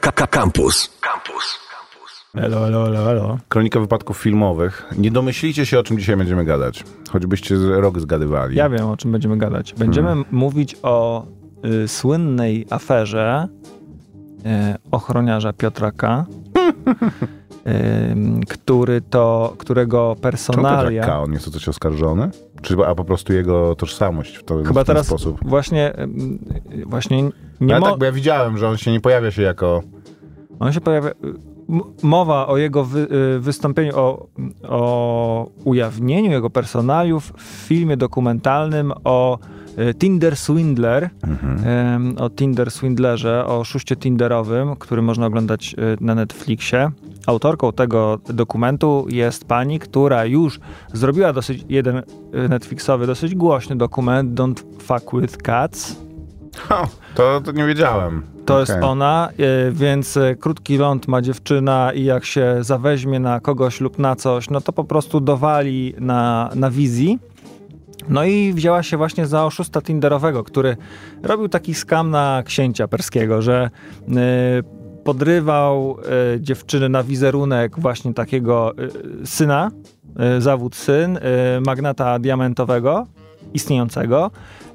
Campus. Campus. Elo, elo, elo, elo. Kronika wypadków filmowych. Nie domyślicie się, o czym dzisiaj będziemy gadać. Choćbyście z rok zgadywali. Ja wiem, o czym będziemy gadać. Będziemy Hmm. mówić o y, słynnej aferze y, ochroniarza Piotra K., y, który to, którego Czemu personalia... K? On jest o coś oskarżony? Czy, a po prostu jego tożsamość w, to, w Chyba ten teraz sposób? właśnie, właśnie nie mo- tak, bo ja widziałem, że on się nie pojawia się jako... On się pojawia. Mowa o jego wy, y, wystąpieniu, o, o ujawnieniu jego personaliów w filmie dokumentalnym o Tinder Swindler, Mhm. o Tinder Swindlerze, o oszuście Tinderowym, który można oglądać y, na Netflixie. Autorką tego dokumentu jest pani, która już zrobiła dosyć jeden y, Netflixowy, dosyć głośny dokument Don't Fuck With Cats. Ha, to, to nie wiedziałem. To Okej. jest ona, więc krótki ląd ma dziewczyna i jak się zaweźmie na kogoś lub na coś, no to po prostu dowali na, na wizji. No i wzięła się właśnie za oszusta Tinderowego, który robił taki skam na księcia perskiego, że y, podrywał y, dziewczyny na wizerunek właśnie takiego y, syna, y, zawód syn, y, magnata diamentowego, istniejącego.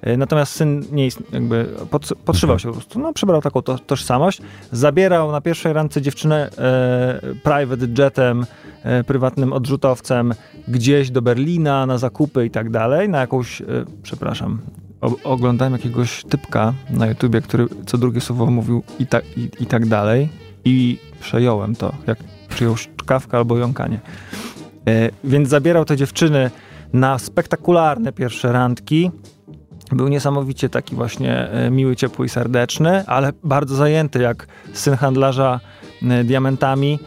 Y, Natomiast syn nie jakby pod, podszywał się po prostu. No, przybrał taką to, tożsamość. Zabierał na pierwszej randce dziewczynę e, private jetem, e, prywatnym odrzutowcem gdzieś do Berlina na zakupy i tak dalej. Na jakąś, e, przepraszam, o, oglądałem jakiegoś typka na YouTubie, który co drugie słowo mówił i, ta, i, i tak dalej. I przejąłem to, jak przyjął szczkawkę albo jąkanie. E, więc zabierał te dziewczyny na spektakularne pierwsze randki. Był niesamowicie taki właśnie e, miły, ciepły i serdeczny, ale bardzo zajęty jak syn handlarza e, diamentami.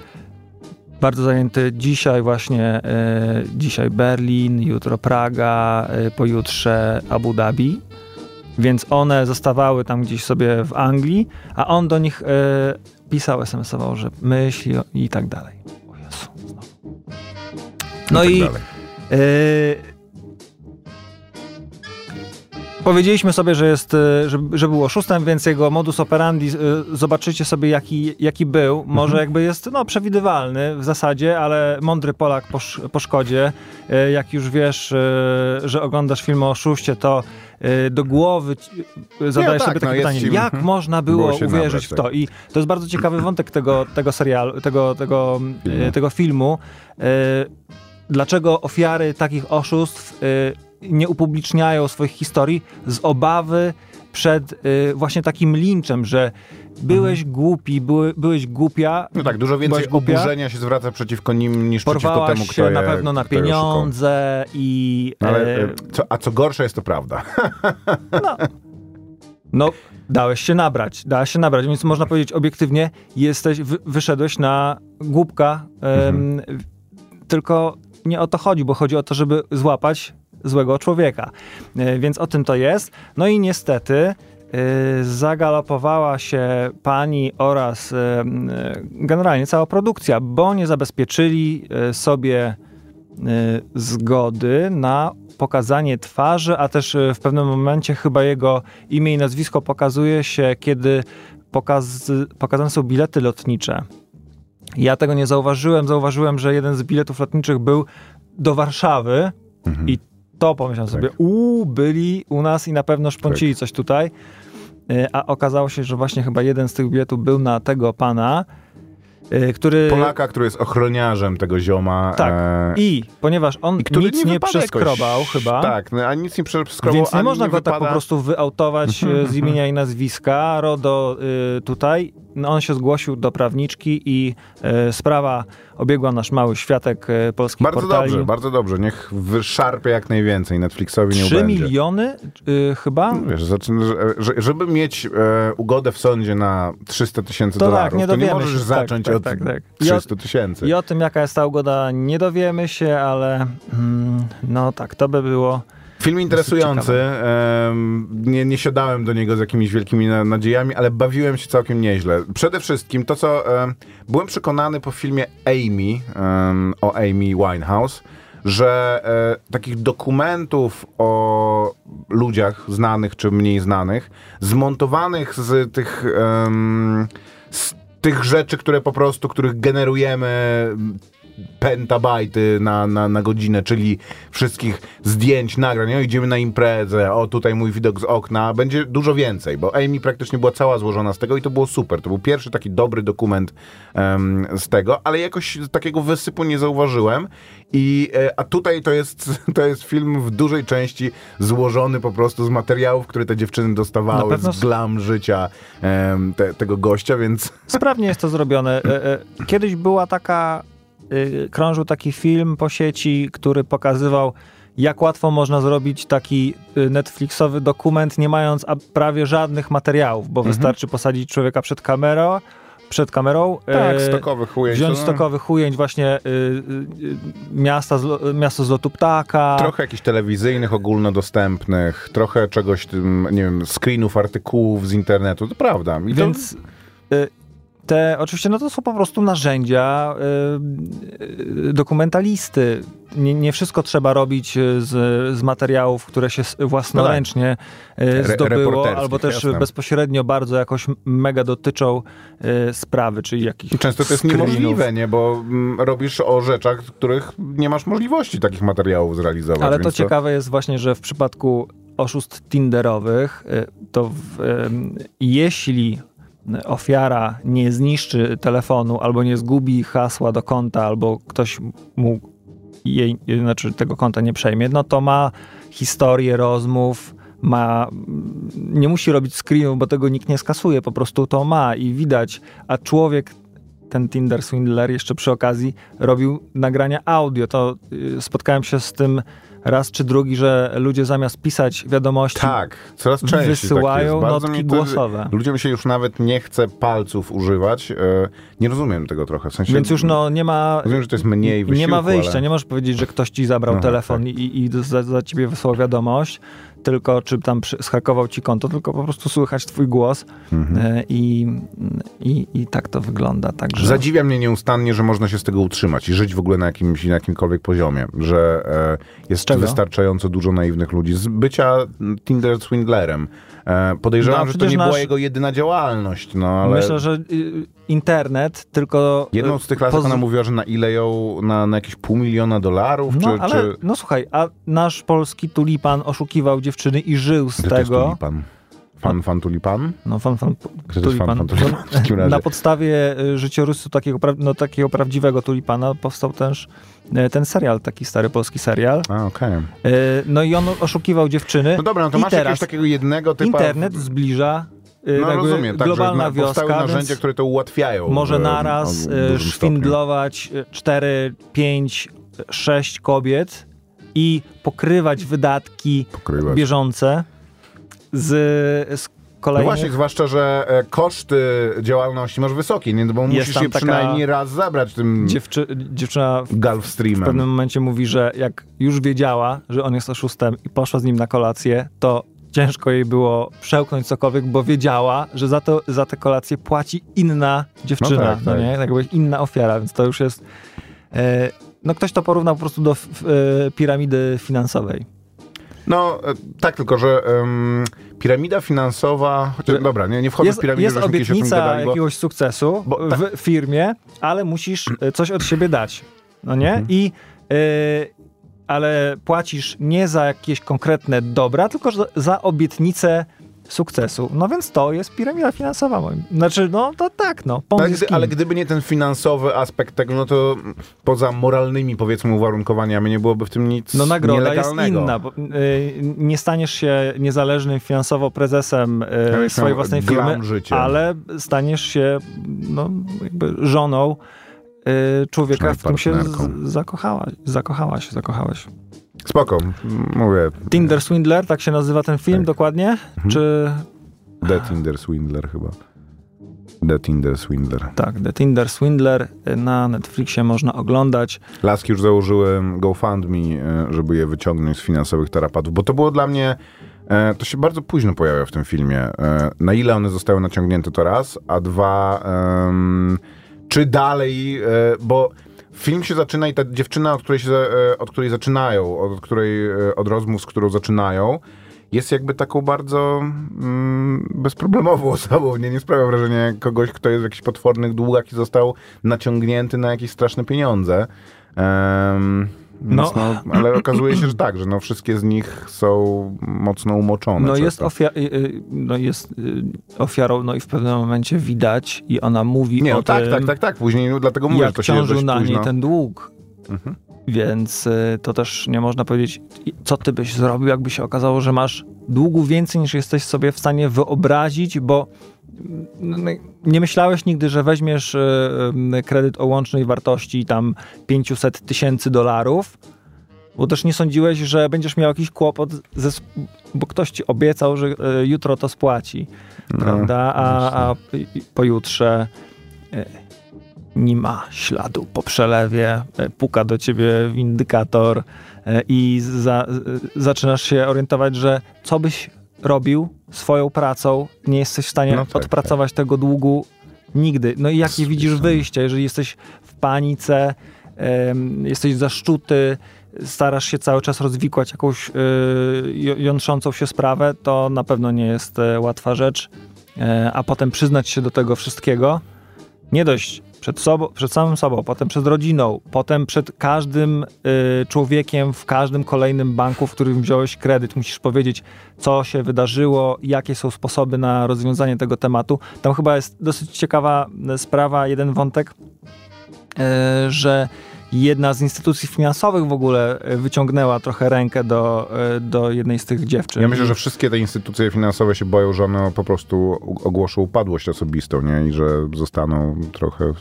Bardzo zajęty dzisiaj właśnie, e, dzisiaj Berlin, jutro Praga, pojutrze Abu Dhabi. Więc one zostawały tam gdzieś sobie w Anglii, a on do nich pisał, SMS-ował, że myśli i tak dalej. O Jezu, znowu. No tak i dalej. Powiedzieliśmy sobie, że jest, yy, że, że był oszustem, więc jego modus operandi yy, zobaczycie sobie jaki, jaki był. Może jakby jest no, przewidywalny w zasadzie, ale mądry Polak po, po szkodzie. Jak już wiesz, że oglądasz film o oszuście, to do głowy zadajesz tak, sobie takie no, pytanie, jak mhm. można było, Było uwierzyć nabrać, w to? tak. I to jest bardzo ciekawy wątek tego, tego serialu, tego, tego, filmu. tego filmu. Dlaczego ofiary takich oszustw y, nie upubliczniają swoich historii z obawy przed y, właśnie takim linczem, że byłeś głupi, były, byłeś głupia, No tak, dużo więcej głupia, oburzenia się zwraca przeciwko nim niż przeciwko temu, kto się je, na pewno na pieniądze i... No, ale, e, e, co, a co gorsze jest to prawda. No, dałeś się nabrać, dałeś się nabrać, więc można powiedzieć obiektywnie, jesteś, wy, wyszedłeś na głupka, em, tylko nie o to chodzi, bo chodzi o to, żeby złapać złego człowieka. E, więc o tym to jest. No i niestety e, zagalopowała się pani oraz e, generalnie cała produkcja, bo nie zabezpieczyli sobie zgody na pokazanie twarzy, a też w pewnym momencie chyba jego imię i nazwisko pokazuje się, kiedy pokaz, pokazane są bilety lotnicze. Ja tego nie zauważyłem. Zauważyłem, że jeden z biletów lotniczych był do Warszawy Mhm. i to pomyślałem Tak. sobie, uuu, byli u nas i na pewno szponcili coś tutaj. Y, A okazało się, że właśnie chyba jeden z tych biletów był na tego pana, który... Polaka, który jest ochroniarzem tego zioma. Tak. e, I ponieważ on i nic nie, wypada przeskrobał jakoś, chyba, Tak, no, a nic nie przeskrobał, więc nie można nie go tak po wypada- prostu wyautować e, z imienia i nazwiska. RODO y, tutaj, no on się zgłosił do prawniczki i y, sprawa obiegła nasz mały światek y, polskich Bardzo portali. dobrze, bardzo dobrze. Niech wyszarpie jak najwięcej. Netflixowi nie 3 ubędzie. miliony y, chyba? No Wiesz, żeby mieć ugodę w sądzie na 300 tysięcy tak, dolarów, nie to nie możesz się. zacząć Tak, od tak, tak, tak. I o- 300 tysięcy. I o tym, jaka jest ta ugoda, nie dowiemy się, ale mm, no tak, to by było. Film interesujący. nie, nie siadałem do niego z jakimiś wielkimi na, nadziejami, ale bawiłem się całkiem nieźle. Przede wszystkim to, co em, byłem przekonany po filmie Amy, o Amy Winehouse, że e, takich dokumentów o ludziach znanych czy mniej znanych, zmontowanych z tych z tych rzeczy, które po prostu, których generujemy pentabajty na, na, na godzinę, czyli wszystkich zdjęć, nagrań. O, idziemy na imprezę, o tutaj mój widok z okna. Będzie dużo więcej, bo Amy praktycznie była cała złożona z tego i to było super. To był pierwszy taki dobry dokument um, z tego, ale jakoś takiego wysypu nie zauważyłem. I, e, a tutaj to jest, to jest film w dużej części złożony po prostu z materiałów, które te dziewczyny dostawały, z glam życia um, te, tego gościa, więc... Sprawnie jest to zrobione. E, e, kiedyś była taka krążył taki film po sieci, który pokazywał, jak łatwo można zrobić taki y, Netflixowy dokument, nie mając prawie żadnych materiałów, bo mhm. wystarczy posadzić człowieka przed kamerą, przed kamerą. Tak, e, stokowych ujęć. Wziąć no. stokowych ujęć właśnie y, y, miasta z, miasto z lotu ptaka. Trochę jakichś telewizyjnych, ogólnodostępnych, trochę czegoś, tym, nie wiem, screenów, artykułów z internetu, to prawda. I Więc to... y, te, oczywiście, no to są po prostu narzędzia y, dokumentalisty. Nie, nie, wszystko trzeba robić y, z, z materiałów, które się własnoręcznie y, zdobyło, albo też jasne. bezpośrednio bardzo jakoś mega dotyczą y, sprawy, czyli jakichś Często to jest screenów. niemożliwe, nie? Bo mm, robisz o rzeczach, których nie masz możliwości takich materiałów zrealizować. Ale to, to ciekawe jest właśnie, że w przypadku oszustw tinderowych, y, to w, jeśli ofiara nie zniszczy telefonu albo nie zgubi hasła do konta, albo ktoś mu jej, znaczy tego konta nie przejmie, no to ma historię rozmów, ma, nie musi robić screenu, bo tego nikt nie skasuje, po prostu to ma i widać, a człowiek ten Tinder Swindler jeszcze przy okazji robił nagrania audio. To y, spotkałem się z tym raz czy drugi, że ludzie zamiast pisać wiadomości tak, coraz częściej tak wysyłają tak notki głosowe. Ludziom się już nawet nie chce palców używać. E, nie rozumiem tego trochę. W sensie, Więc już no nie ma... Rozumiem, że to jest mniej wysiłku, Nie ma wyjścia. Ale... Nie możesz powiedzieć, że ktoś ci zabrał Aha, telefon tak. i, i za, za ciebie wysłał wiadomość tylko czy tam schakował ci konto, tylko po prostu słychać twój głos mhm. E, i, i, i tak to wygląda. Także... Zadziwia mnie nieustannie, że można się z tego utrzymać i żyć w ogóle na, jakimś, na jakimkolwiek poziomie, że e, jest wystarczająco dużo naiwnych ludzi. Z bycia Tinder Swindlerem. E, podejrzewam, no, że to nie nasz... była jego jedyna działalność. No, ale... Myślę, że y, internet tylko... Jedną z tych lasek poz... ona mówiła, że na ile ją, na, na jakieś pół miliona dolarów? No, czy, ale, czy... no słuchaj, a nasz polski tulipan oszukiwał dziewczyny i żył z Gdzie tego... tulipan? Fan, fan tulipan? No, fan, fan tulipan. Fan, fan tulipan? Na podstawie y, życiorysu takiego, no, takiego prawdziwego tulipana powstał też y, ten serial, taki stary polski serial. A, okej. Okay. No i on oszukiwał dziewczyny. No dobra, no to masz jakiegoś takiego jednego typa... Internet zbliża Y, no rozumiem, tak, globalna że wioska. narzędzia, które to ułatwiają. Może naraz szwindlować stopniu. 4, 5, 6 kobiet i pokrywać wydatki pokrywać. bieżące z, z kolejnych... No właśnie, zwłaszcza, że e, koszty działalności masz wysokie, nie? Bo musisz je przynajmniej raz zabrać tym dziewczy dziewczyna w, Gulfstreamem. w pewnym momencie mówi, że jak już wiedziała, że on jest oszustem i poszła z nim na kolację, to ciężko jej było przełknąć cokolwiek, bo wiedziała, że za, to, za tę kolację płaci inna dziewczyna, no, tak, no tak. nie? Tak jakby inna ofiara, więc to już jest... E, no ktoś to porównał po prostu do f, e, piramidy finansowej. No, e, tak, tylko że um, piramida finansowa, chociaż, dobra, nie, nie wchodzę jest, w piramidę, Jest obietnica gadali, bo... jakiegoś sukcesu bo, tak. w firmie, ale musisz e, coś od siebie dać, no nie? Mhm. I e, ale płacisz nie za jakieś konkretne dobra, tylko za obietnicę sukcesu. No więc to jest piramida finansowa moim. Znaczy, no to tak, no. Ale, gdy, ale gdyby nie ten finansowy aspekt tego, no to poza moralnymi, powiedzmy, uwarunkowaniami nie byłoby w tym nic No nagroda jest inna. Bo, y, nie staniesz się niezależnym finansowo prezesem y, swojej własnej firmy, ale staniesz się no, jakby żoną Y, człowieka, w którym się zakochałaś, zakochałaś, zakochałeś. Spoko, mówię. Tinder Swindler, tak się nazywa ten film tak. dokładnie? Mhm. Czy... The Tinder Swindler chyba. The Tinder Swindler. Tak, The Tinder Swindler na Netflixie można oglądać. Laski już założyłem GoFundMe, e, żeby je wyciągnąć z finansowych tarapatów, bo to było dla mnie e, to się bardzo późno pojawia w tym filmie. Na ile one zostały naciągnięte to raz, a dwa czy dalej, bo film się zaczyna i ta dziewczyna, od której, się, e, od której zaczynają, od, której, e, od rozmów, z którą zaczynają, jest jakby taką bardzo mm, bezproblemową osobą. Nie, nie sprawia wrażenia kogoś, kto jest w jakichś potwornych długach i został naciągnięty na jakieś straszne pieniądze. Um, no. no. ale okazuje się, że tak, że no wszystkie z nich są mocno umoczone. No jest, ofia- y, y, no jest y, ofiarą, no i w pewnym momencie widać i ona mówi Nie, no o tak, tym, tak, tak, tak, później no, dlatego mówię, jak że to się ciążył na niej ten dług. Mhm. Więc to też nie można powiedzieć, co ty byś zrobił, jakby się okazało, że masz długu więcej niż jesteś sobie w stanie wyobrazić, bo no, no, nie myślałeś nigdy, że weźmiesz kredyt o łącznej wartości tam 500 tysięcy dolarów, bo też nie sądziłeś, że będziesz miał jakiś kłopot, ze, bo ktoś ci obiecał, że jutro to spłaci, no, prawda? A, a pojutrze nie ma śladu po przelewie, puka do ciebie windykator i za, zaczynasz się orientować, że co byś robił swoją pracą, nie jesteś w stanie no tak, odpracować tak. tego długu nigdy. No i jakie widzisz wyjście, jeżeli jesteś w panice, jesteś zaszczuty, starasz się cały czas rozwikłać jakąś y, jątrzącą się sprawę, to na pewno nie jest e, łatwa rzecz. E, a potem przyznać się do tego wszystkiego, nie dość przed, sobą, przed samym sobą, potem przed rodziną, potem przed każdym y, człowiekiem w każdym kolejnym banku, w którym wziąłeś kredyt. Musisz powiedzieć, co się wydarzyło, jakie są sposoby na rozwiązanie tego tematu. Tam chyba jest dosyć ciekawa e, sprawa, jeden wątek, y, że jedna z instytucji finansowych w ogóle e, wyciągnęła trochę rękę do, e, do jednej z tych dziewczyn. Ja myślę, że wszystkie te instytucje finansowe się boją, że one po prostu ogłoszą upadłość osobistą, nie? I że zostaną trochę...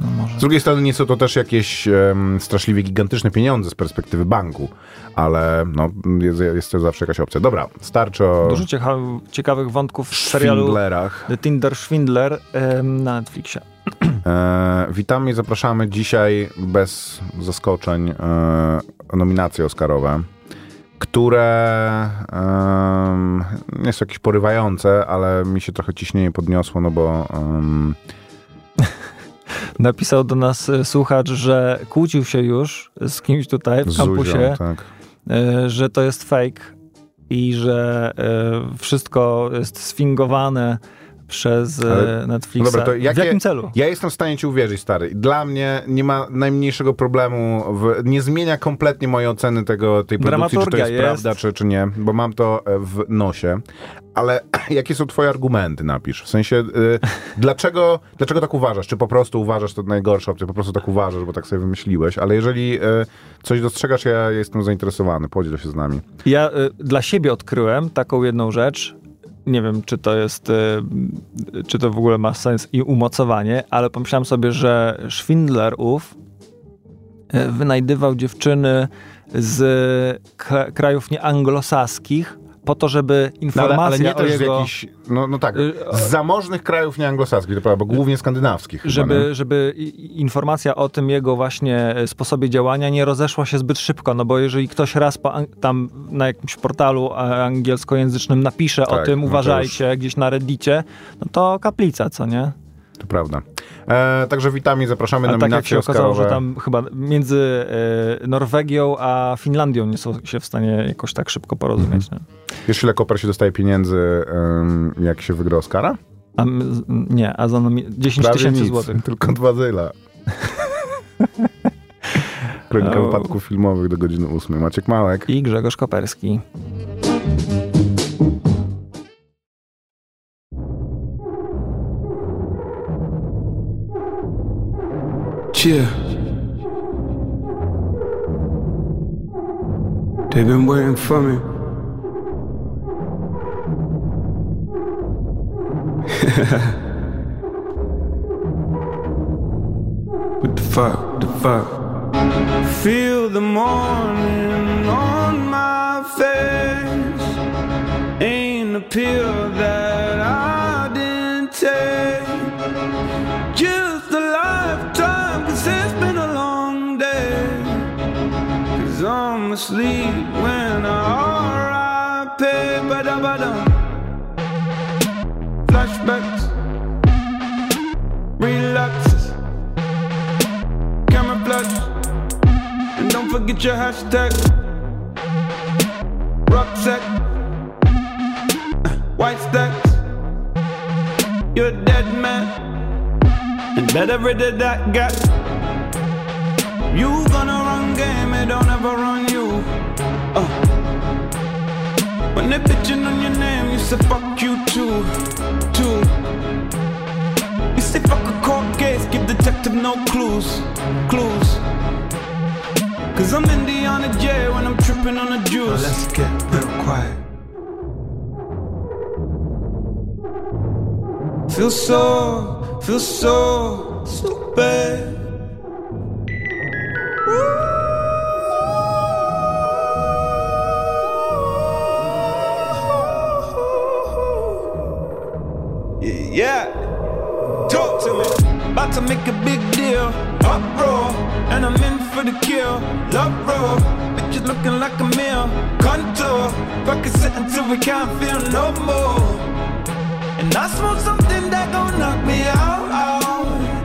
No z drugiej strony nie są to też jakieś um, straszliwie gigantyczne pieniądze z perspektywy banku, ale no, jest, jest to zawsze jakaś opcja. Dobra, starczy o... Dużo ciekawych wątków w serialu The Tinder Schwindler na Netflixie. E, witamy i zapraszamy dzisiaj bez zaskoczeń e, nominacje Oscarowe, które nie są jakieś porywające, ale mi się trochę ciśnienie podniosło, no bo... Napisał do nas e, słuchacz, że kłócił się już z kimś tutaj w kampusie, Zuzią, tak. E, że to jest fake i że e, wszystko jest sfingowane przez Ale, Netflixa. Dobra, to jakie, w jakim celu? Ja jestem w stanie ci uwierzyć, stary. Dla mnie nie ma najmniejszego problemu, w, nie zmienia kompletnie mojej oceny tego, tej produkcji, czy to jest, jest, prawda, czy, czy nie, bo mam to e, w nosie. Ale jakie są twoje argumenty, napisz? W sensie, y, dlaczego, dlaczego tak uważasz? Czy po prostu uważasz to najgorsza opcja, po prostu tak uważasz, bo tak sobie wymyśliłeś, ale jeżeli coś dostrzegasz, ja jestem zainteresowany, podziel się z nami. Ja dla siebie odkryłem taką jedną rzecz, nie wiem, czy to jest, y, czy to w ogóle ma sens i umocowanie, ale pomyślałem sobie, że Schwindler ów y, wynajdywał dziewczyny z krajów nieanglosaskich, po to, żeby informacja no, ale, ale nie też jego... z jakichś, no, no tak, y, z zamożnych krajów nieanglosaskich, to prawda, bo głównie skandynawskich. Żeby, chyba, żeby informacja o tym jego właśnie e, sposobie działania nie rozeszła się zbyt szybko, no bo jeżeli ktoś raz tam na jakimś portalu angielskojęzycznym napisze tak, o tym, no uważajcie, już... gdzieś na reddicie, no to kaplica, co nie? To prawda. E, także witamy i zapraszamy na nominacje tak jak się okazało, że tam chyba między e, Norwegią a Finlandią nie są się w stanie jakoś tak szybko porozumieć. Mhm. Wiesz, ile Koper się dostaje pieniędzy, jak się wygra Oscara? A, nie, a za nomi- 10 tysięcy złotych. Tylko dwa zyla. Kronika oh. wypadków filmowych do godziny 8. Maciek Małek. I Grzegorz Koperski. Chill. They've been waiting for me. what the fuck? The fuck? Feel the morning on my face. Ain't a pill that I didn't take. Just a lifetime, cause it's been a long day. Cause I'm asleep when I R.I.P. Ba-da-ba-dum. Flashbacks, forget your hashtag. Rucksack, white stacks. You're a dead man, and better rid of that gap. You gonna run game, it don't ever run you. Uh. When they're bitching on your name, you say fuck you too, too. You say fuck a court case, give detective no clues, clues. Cause I'm Indiana J when I'm tripping on the juice. Now let's get real quiet. Feel so, feel so stupid. Yeah, talk to me. About to make a big deal. Uproar, and I'm in for the kill. Love roll, bitches looking like a meal. Contour, fuck it sit until we can't feel no more. And I smoke something that gon' knock me out. out.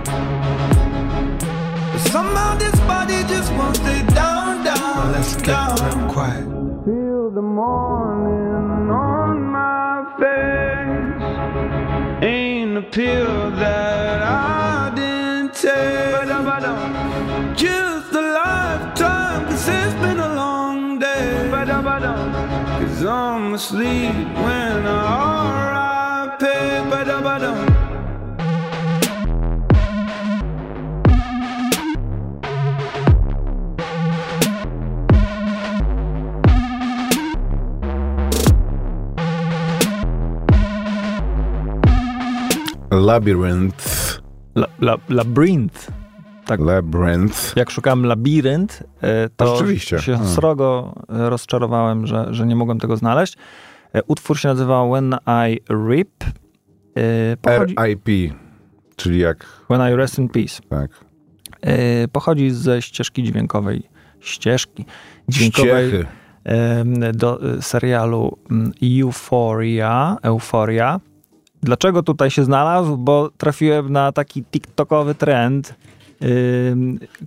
But somehow this body just won't stay down, down, Let's get down. real quiet. Feel the morning on my face. Ain't a pill that I didn't take. Just a lifetime, cause it's been a long day. Cause I'm asleep when I R.I.P. Labyrinth. La, la, labyrinth. Tak. Labyrinth. Jak szukałem labirynt, e, to Rzeczywiście. się Hmm. srogo e, rozczarowałem, że, że nie mogłem tego znaleźć. E, Utwór się nazywa When I Rip. Pochodzi, RIP, czyli jak, When I Rest in Peace. tak, Pochodzi ze ścieżki dźwiękowej, ścieżki dźwiękowej ściechy. do serialu mm, Euphoria. Euphoria. Dlaczego tutaj się znalazł? Bo trafiłem na taki TikTokowy trend,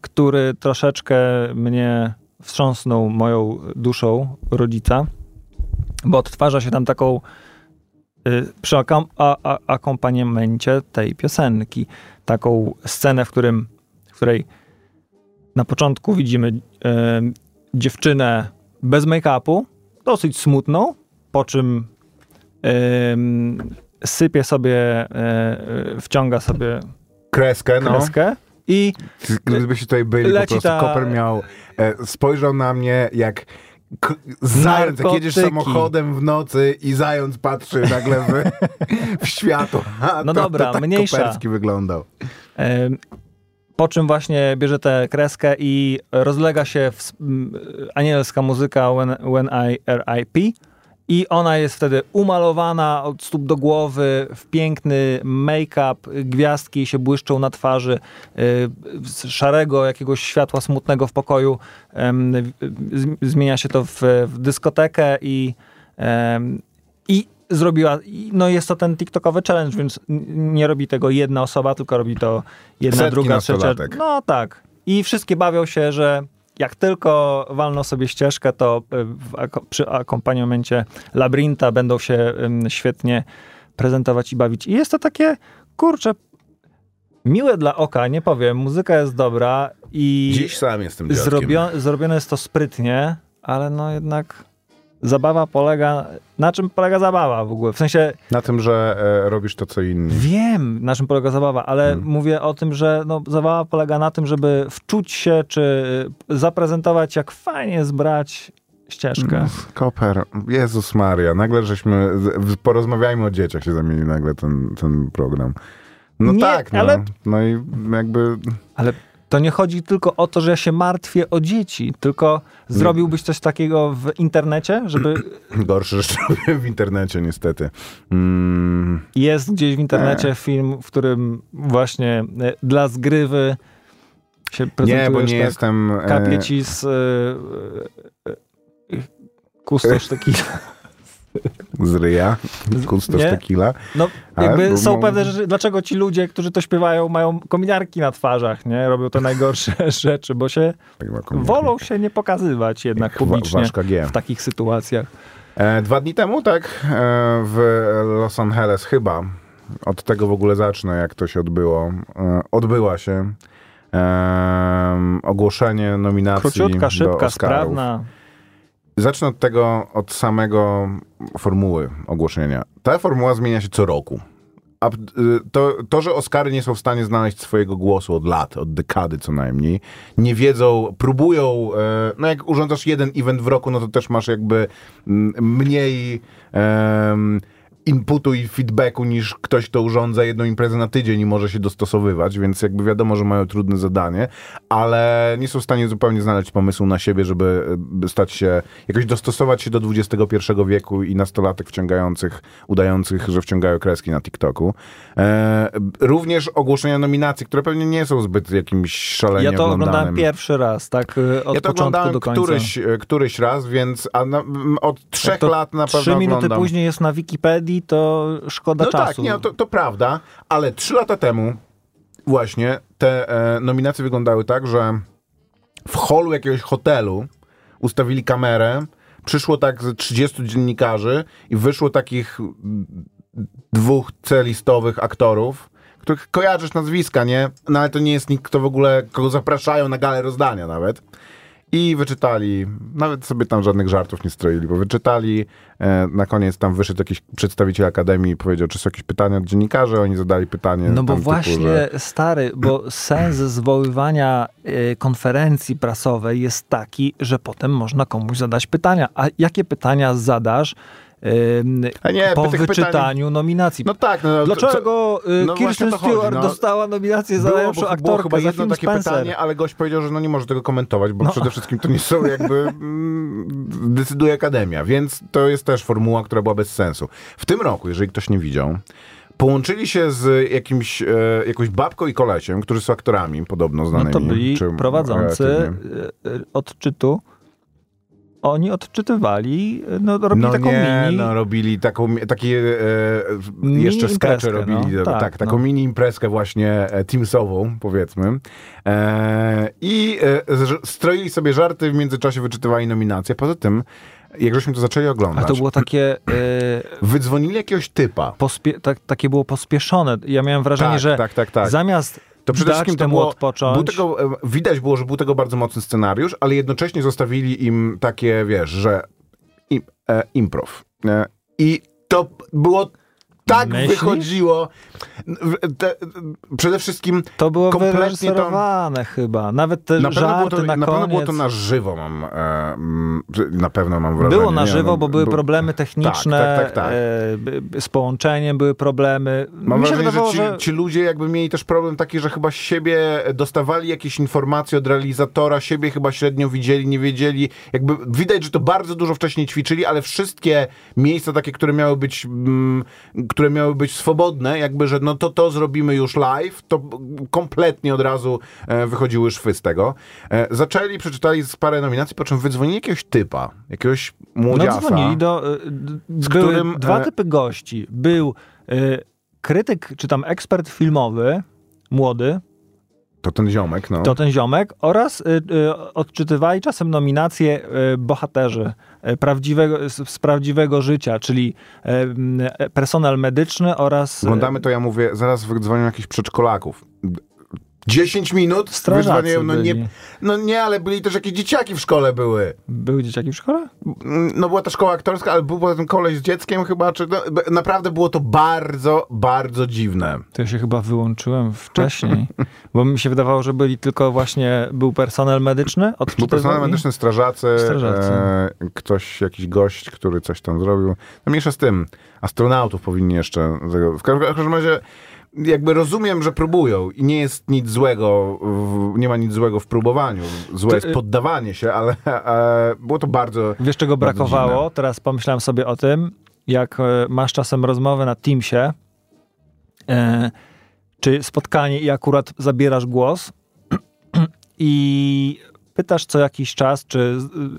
który troszeczkę mnie wstrząsnął moją duszą rodzica, bo odtwarza się tam taką y, przy akompaniamencie tej piosenki taką scenę, w, którym, w której na początku widzimy dziewczynę bez make-upu, dosyć smutną, po czym sypie sobie, e, e, wciąga sobie Kreskę, no. kreskę i Gdybyście tutaj byli, po prostu ta- Koper miał, e, spojrzał na mnie jak k- zając, jak jedziesz samochodem w nocy i zając patrzy nagle w, w światło. A, No to, dobra, to tak mniejsza. Koperski wyglądał. po czym właśnie bierze tę kreskę i rozlega się w, m, anielska muzyka When, when I R.I.P. I ona jest wtedy umalowana od stóp do głowy w piękny make-up, gwiazdki się błyszczą na twarzy, y, z szarego jakiegoś światła smutnego w pokoju. Zmienia się to w, w dyskotekę i, i zrobiła, no jest to ten TikTokowy challenge, więc nie robi tego jedna osoba, tylko robi to jedna, Setki druga, trzecia. No tak. I wszystkie bawią się, że jak tylko walną sobie ścieżkę, to w, ako- przy akompaniamencie labirynta będą się świetnie prezentować i bawić. I jest to takie, kurczę, miłe dla oka, nie powiem. Muzyka jest dobra i Dziś sam jestem dziadkiem. zrobio, zrobione jest to sprytnie, ale no jednak zabawa polega... Na czym polega zabawa w ogóle? W sensie Na tym, że e, robisz to, co inni. Wiem, na czym polega zabawa, ale Hmm. mówię o tym, że no, zabawa polega na tym, żeby wczuć się, czy zaprezentować, jak fajnie zbrać ścieżkę. Koper, Jezus Maria, nagle żeśmy, porozmawiajmy o dzieciach, się zamienił nagle ten, ten program. No Nie, tak, no. ale- No i jakby Ale to nie chodzi tylko o to, że ja się martwię o dzieci, tylko zrobiłbyś coś takiego w internecie, żeby gorsze rzeczy w internecie niestety. Mm, jest gdzieś w internecie film, w którym właśnie e, dla zgrywy się nie, prezentujesz bo nie tak, jestem... e, kapie ci z e, kustosz taki. z ryja, kustos Nie? tequila. No, Ale jakby bo- są pewne rzeczy. Dlaczego ci ludzie, którzy to śpiewają, mają kominiarki na twarzach, nie? Robią te najgorsze rzeczy, bo się Tak wolą się nie pokazywać jednak Jak publicznie w takich sytuacjach. E, dwa dni temu, tak, e, w Los Angeles chyba, Od tego w ogóle zacznę, jak to się odbyło. E, odbyła się ogłoszenie nominacji Króciutka, do szybka, Oscarów. sprawna. Zacznę od tego, od samego formuły ogłoszenia. Ta formuła zmienia się co roku. A y, to, to, że Oscary nie są w stanie znaleźć swojego głosu od lat, od dekady co najmniej, nie wiedzą, próbują, e, no jak urządzasz jeden event w roku, no to też masz jakby mniej em, inputu i feedbacku niż ktoś, kto urządza jedną imprezę na tydzień i może się dostosowywać, więc jakby wiadomo, że mają trudne zadanie, ale nie są w stanie zupełnie znaleźć pomysłu na siebie, żeby e, stać się, jakoś dostosować się do XXI wieku i nastolatek wciągających, udających, że wciągają kreski na TikToku. E, również ogłoszenia nominacji, które pewnie nie są zbyt jakimś szalenie Ja to oglądanym. oglądałem pierwszy raz, tak y, od ja to początku oglądałem do końca. któryś, e, któryś raz, więc na, od trzech lat na pewno Trzy minuty oglądam. później jest na Wikipedii, to szkoda No czasu. tak, nie, no to, to prawda, ale trzy lata temu właśnie te e, nominacje wyglądały tak, że w holu jakiegoś hotelu ustawili kamerę, przyszło tak z 30 dziennikarzy i wyszło takich dwóch C-listowych aktorów, których kojarzysz nazwiska, nie? No ale to nie jest nikt, kto w ogóle, kogo zapraszają na galę rozdania nawet. I wyczytali, nawet sobie tam żadnych żartów nie stroili, bo wyczytali, e, na koniec tam wyszedł jakiś przedstawiciel Akademii i powiedział, czy są jakieś pytania od dziennikarzy, oni zadali pytanie. No bo właśnie, Typu, że... stary, bo sens zwoływania y, konferencji prasowej jest taki, że potem można komuś zadać pytania. A jakie pytania zadasz nie, po wyczytaniu pytań- nominacji? No tak, no, to- Dlaczego y, no Kirsten Stewart no. dostała nominację za było aktorkę chyba za film takie Spencer? pytanie, ale gość powiedział, że no nie może tego komentować, bo No. przede wszystkim to nie są jakby mm, decyduje Akademia, więc to jest też formuła, która była bez sensu. W tym roku, jeżeli ktoś nie widział, połączyli się z jakimś, e, jakąś babką i kolesiem, którzy są aktorami podobno No znanymi. to byli prowadzący y, y, odczytu. Oni odczytywali, no robili No taką nie, mini... no robili taką, takie e, jeszcze skecze imprezkę, robili, no. tak, Tak, taką no. mini imprezkę właśnie e, teamsową, powiedzmy. E, I e, stroili sobie żarty, w międzyczasie wyczytywali nominacje. Poza tym, jak żeśmy to zaczęli A oglądać, to było takie... y, wydzwonili jakiegoś typa. pospie- tak, takie było pospieszone. Ja miałem wrażenie, Tak, że tak, tak, tak. zamiast To przede wszystkim to było, odpocząć, był tego, e, widać było, że był tego bardzo mocny scenariusz, ale jednocześnie zostawili im takie, wiesz, że im, e, improv. E, I to było tak Myślisz? wychodziło. Te, przede wszystkim to było kompletnie to- chyba. Nawet te na żarty to, na na koniec. pewno było to na żywo, mam, e, na pewno mam wrażenie. Było na żywo, No, bo były bu- problemy techniczne, Tak, tak, tak, tak. e, z połączeniem były problemy. Mam wrażenie, wydawało, że ci, że ci ludzie jakby mieli też problem taki, że chyba siebie dostawali jakieś informacje od realizatora, siebie chyba średnio widzieli, nie wiedzieli. Jakby widać, że to bardzo dużo wcześniej ćwiczyli, ale wszystkie miejsca takie, które miały być, mm, które miały być swobodne, jakby, że no to to zrobimy już live, to kompletnie od razu e, wychodziły szwy z tego. E, zaczęli, przeczytali parę nominacji, po czym wydzwonili jakiegoś typa, jakiegoś no, młodziasa. dzwonili do... e, Z były którym, dwa typy gości. Był krytyk, czy tam ekspert filmowy, młody, To ten ziomek, no. to ten ziomek, oraz y, y, odczytywali czasem nominacje y, bohaterzy y, prawdziwego, z, prawdziwego życia, czyli personel medyczny oraz... Oglądamy to, ja mówię, zaraz wydzwonią jakichś przedszkolaków. 10 minut Strażacy wydzwoniają, no nie, no nie, ale byli też jakieś dzieciaki w szkole były. Były dzieciaki w szkole? No była ta szkoła aktorska, ale był potem koleś z dzieckiem chyba, czy no, naprawdę było to bardzo, bardzo dziwne. To ja się chyba wyłączyłem wcześniej, bo mi się wydawało, że byli tylko właśnie, był personel medyczny, Był odczytywali. personel medyczny, strażacy, Strażacy. E, ktoś, jakiś gość, który coś tam zrobił. No mniejsza z tym, astronautów powinni jeszcze. W każdym razie jakby rozumiem, że próbują i nie jest nic złego, w, nie ma nic złego w próbowaniu. Złe To, jest y- poddawanie się, ale e, było to bardzo... Wiesz, czego Bardzo brakowało? dziwne. Teraz pomyślałem sobie o tym, jak e, masz czasem rozmowę na Teamsie, e, czy spotkanie i akurat zabierasz głos i pytasz co jakiś czas, czy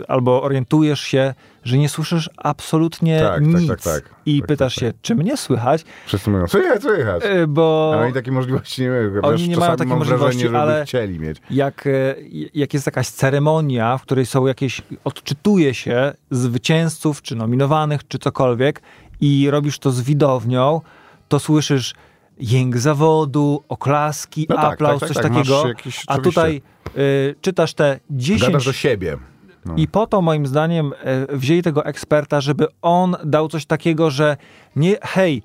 albo orientujesz się, że nie słyszysz absolutnie Tak, tak, nic tak, tak. i Tak, pytasz tak, się, czy mnie słychać, Wszyscy mówią, słychać, słychać. E, bo A oni takiej możliwości nie mają. Oni nie mają takiej możliwości, wrażenie, żeby ale- chcieli mieć. jak, e, jak jest jakaś ceremonia, w której są jakieś, odczytuje się zwycięzców, czy nominowanych, czy cokolwiek i robisz to z widownią, to słyszysz jęk zawodu, oklaski, No aplauz, tak, tak, coś tak, takiego. jakiś- a tutaj y, czytasz te 10 Gadasz do siebie. No. i po to moim zdaniem e, wzięli tego eksperta, żeby on dał coś takiego, że nie, hej, y,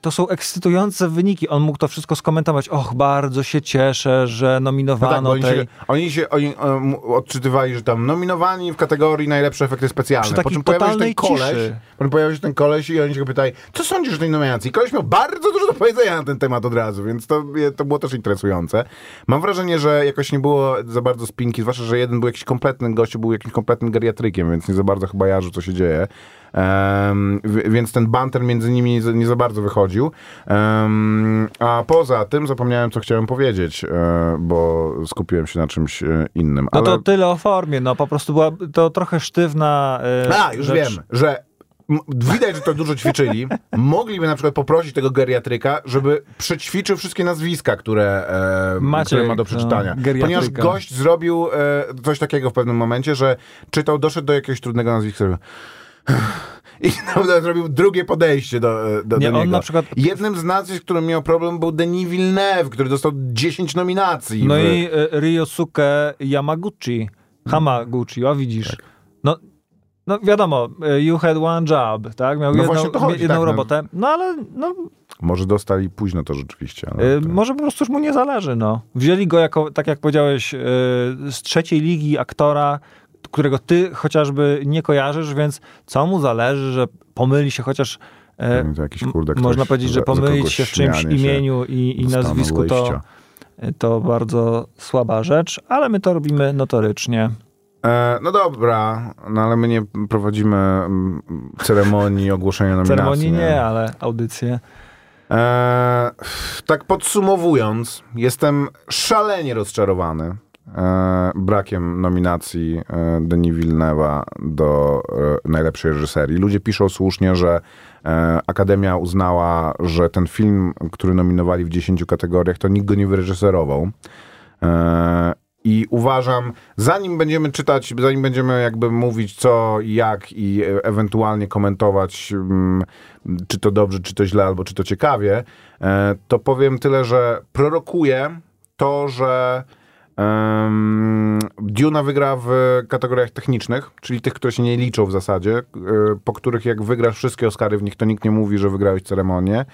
to są ekscytujące wyniki. On mógł to wszystko skomentować. Och, bardzo się cieszę, że No tak, nominowano bo oni tej... się, oni się oni, um, odczytywali, że tam nominowani w kategorii najlepsze efekty specjalne. Przy po czym pojawił się ten koleś, ciszy. pojawił się ten koleś i oni się go pytali, co sądzisz o tej nominacji? Koleś miał bardzo dużo do powiedzenia na ten temat od razu, więc to, to było też interesujące. Mam wrażenie, że jakoś nie było za bardzo spinki, zwłaszcza, że jeden był jakiś kompletny gościu, był jakimś kompletnym geriatrykiem, więc nie za bardzo chyba jarzył, co się dzieje. W- więc ten banter między nimi nie za, nie za bardzo wychodził. Em, a poza tym zapomniałem, co chciałem powiedzieć, e, bo skupiłem się na czymś e, innym. No Ale... to tyle o formie, no po prostu była to trochę sztywna e, A, już rzecz. wiem, że widać, że to dużo ćwiczyli. Mogliby na przykład poprosić tego geriatryka, żeby przećwiczył wszystkie nazwiska, które, e, Maciek, które ma do przeczytania. no. Ponieważ gość zrobił e, coś takiego w pewnym momencie, że czytał, doszedł do jakiegoś trudnego nazwiska. sobie, I naprawdę zrobił drugie podejście do, e, do, Nie, do on niego. na przykład- Jednym z nazwisk, którym miał problem, był Denis Villeneuve, który dostał 10 nominacji. No w- i e, Ryosuke Yamaguchi. Hamaguchi, o widzisz. Tak. No, no wiadomo, e, you had one job, tak? Miał No jedną, chodzi, jedną tak, no. robotę. No ale no, Może dostali późno to rzeczywiście. Ale e, to- może po prostu już mu nie zależy, no. Wzięli go jako, tak jak powiedziałeś, e, z trzeciej ligi aktora, którego ty chociażby nie kojarzysz, więc co mu zależy, że pomyli się chociaż e, To jakiś, kurde, można ktoś powiedzieć, za- że pomylić się w czymś imieniu i, i nazwisku to, to bardzo słaba rzecz, ale my to robimy notorycznie. E, no dobra, no ale my nie prowadzimy mm, ceremonii ogłoszenia nominacji. Ceremonii nie, ale audycje. E, tak podsumowując, jestem szalenie rozczarowany brakiem nominacji e, Denis Villeneuve'a do e, najlepszej reżyserii. Ludzie piszą słusznie, że e, Akademia uznała, że ten film, który nominowali w 10 kategoriach, to nikt go nie wyreżyserował. E, I uważam, zanim będziemy czytać, zanim będziemy jakby mówić co jak i e, ewentualnie komentować, mm, czy to dobrze, czy to źle, albo czy to ciekawie, e, to powiem tyle, że prorokuję to, że Um, Duna wygra w kategoriach technicznych, czyli tych, które się nie liczą w zasadzie, e, po których jak wygrasz wszystkie Oscary, w nich to nikt nie mówi, że wygrałeś ceremonię,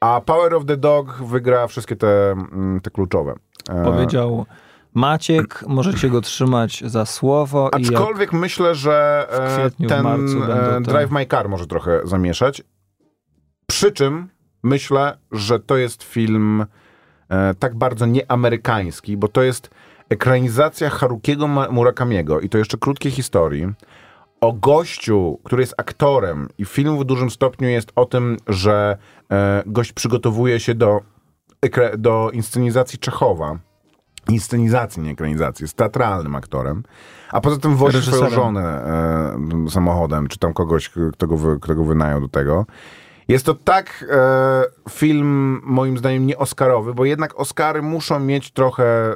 a Power of the Dog wygra wszystkie te, mm, te kluczowe. E, Powiedział Maciek, możecie go trzymać za słowo. Aczkolwiek myślę, że e, kwietniu, ten Drive My Car może trochę zamieszać. Przy czym myślę, że to jest film tak bardzo nieamerykański, bo to jest ekranizacja Harukiego Murakamiego i to jeszcze krótkiej historii o gościu, który jest aktorem i film w dużym stopniu jest o tym, że e, gość przygotowuje się do, do inscenizacji Czechowa. Inscenizacji, nie ekranizacji. Jest teatralnym aktorem. A poza tym wozi swoją żonę e, samochodem, czy tam kogoś, kto go, wy, kto go wynajął do tego. Jest to tak e, film, moim zdaniem, nie Oscarowy, bo jednak Oscary muszą mieć trochę...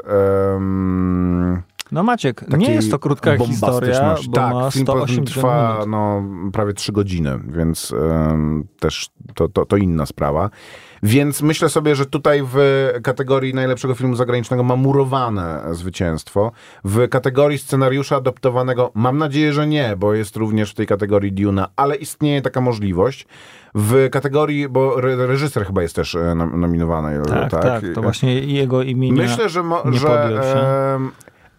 em, No Maciek, nie jest to krótka historia, bo tak, ma film poza tym 180 trwa minut. no, prawie trzy godziny, więc em, też to, to, to inna sprawa. Więc myślę sobie, że tutaj w kategorii najlepszego filmu zagranicznego ma murowane zwycięstwo. W kategorii scenariusza adoptowanego mam nadzieję, że nie, bo jest również w tej kategorii Duna, ale istnieje taka możliwość. W kategorii, bo re- reżyser chyba jest też e, nom- nominowany. Tak, tak, to właśnie jego imienia Myślę, że, mo- że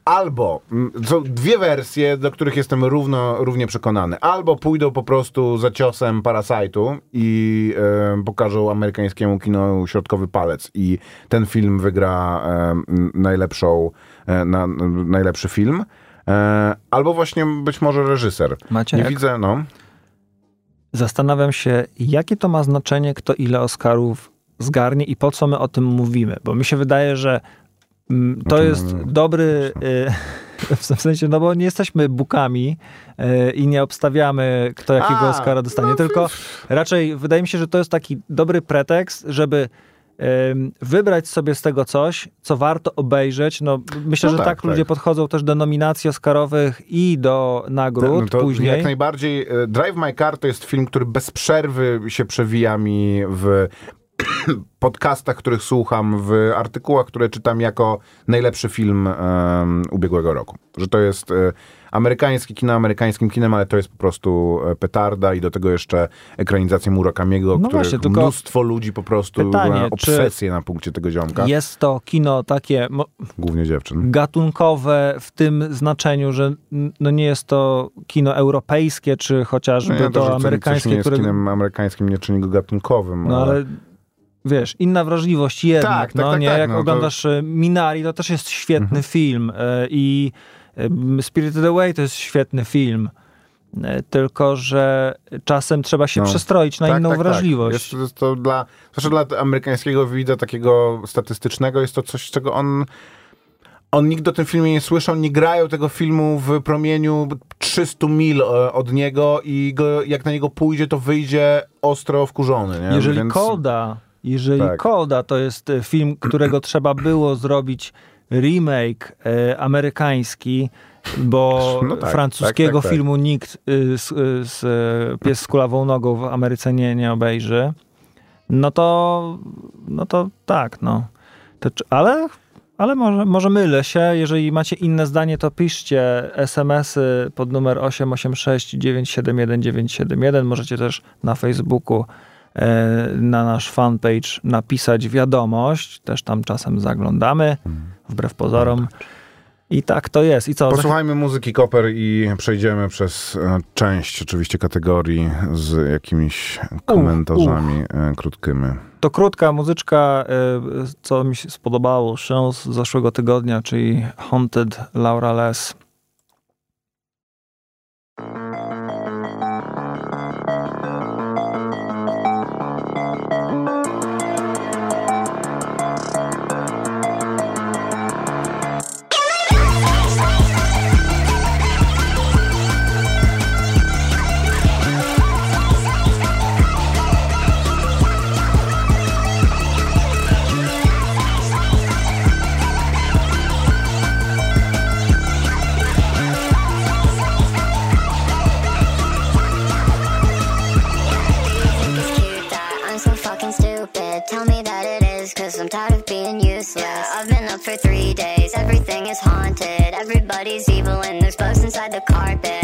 albo mm, są dwie wersje, do których jestem równo, równie przekonany. Albo pójdą po prostu za ciosem Parasite'u i em, pokażą amerykańskiemu kino środkowy palec i ten film wygra em, najlepszą, e, na, najlepszy film. E, albo właśnie być może reżyser. Maciek, Nie widzę, no. zastanawiam się, jakie to ma znaczenie, kto ile Oscarów zgarnie i po co my o tym mówimy. Bo mi się wydaje, że to Znaczy, jest no, dobry, y, w sensie, no bo nie jesteśmy bukami y, i nie obstawiamy, kto jakiego A, Oscara dostanie, no, tylko raczej wydaje mi się, że to jest taki dobry pretekst, żeby wybrać sobie z tego coś, co warto obejrzeć. No, myślę, No że tak, tak, ludzie tak. podchodzą też do nominacji Oscarowych i do nagród No to później. Jak najbardziej. e, Drive My Car to jest film, który bez przerwy się przewija mi w podcastach, których słucham, w artykułach, które czytam jako najlepszy film em, ubiegłego roku. Że to jest e, amerykańskie kino amerykańskim kinem, ale to jest po prostu e, petarda i do tego jeszcze ekranizacja Murakamiego, No który mnóstwo ludzi po prostu pytanie, obsesję na punkcie tego ziomka. Jest to kino takie Głównie dziewczyn. gatunkowe w tym znaczeniu, że no nie jest to kino europejskie, czy chociażby No ja to nie amerykańskie, jest które... kinem amerykańskim, nie czyni go gatunkowym. No ale wiesz, inna wrażliwość jednak, Tak, tak, no tak, nie? tak, Jak no to- oglądasz e, Minari, to też jest świetny Mhm. film e, i e, Spirited Away to jest świetny film. Tylko, że czasem trzeba się No. przestroić na inną wrażliwość. Jest, jest to dla, zwłaszcza dla amerykańskiego widza takiego statystycznego, jest to coś, czego on on nigdy o tym filmie nie słyszał, nie grają tego filmu w promieniu 300 mil od niego i go, jak na niego pójdzie, to wyjdzie ostro wkurzony. Nie? Jeżeli Więc- Koda, jeżeli Tak. Koda to jest e, film, którego trzeba było zrobić remake e, amerykański, bo No tak, francuskiego tak, tak, tak. filmu nikt y, z, y, z Pies z kulawą nogą w Ameryce nie, nie obejrzy, no to, no to tak, no. To, ale ale może, może mylę się. Jeżeli macie inne zdanie, to piszcie SMS-y pod numer 886 971 971. Możecie też na Facebooku na nasz fanpage napisać wiadomość. Też tam czasem zaglądamy, wbrew pozorom. I tak to jest. I co? Posłuchajmy muzyki Koper i przejdziemy przez e, część oczywiście kategorii z jakimiś komentarzami e, krótkimi. To krótka muzyczka, e, co mi się spodobało się z zeszłego tygodnia, czyli Haunted Laura Les. Carpet.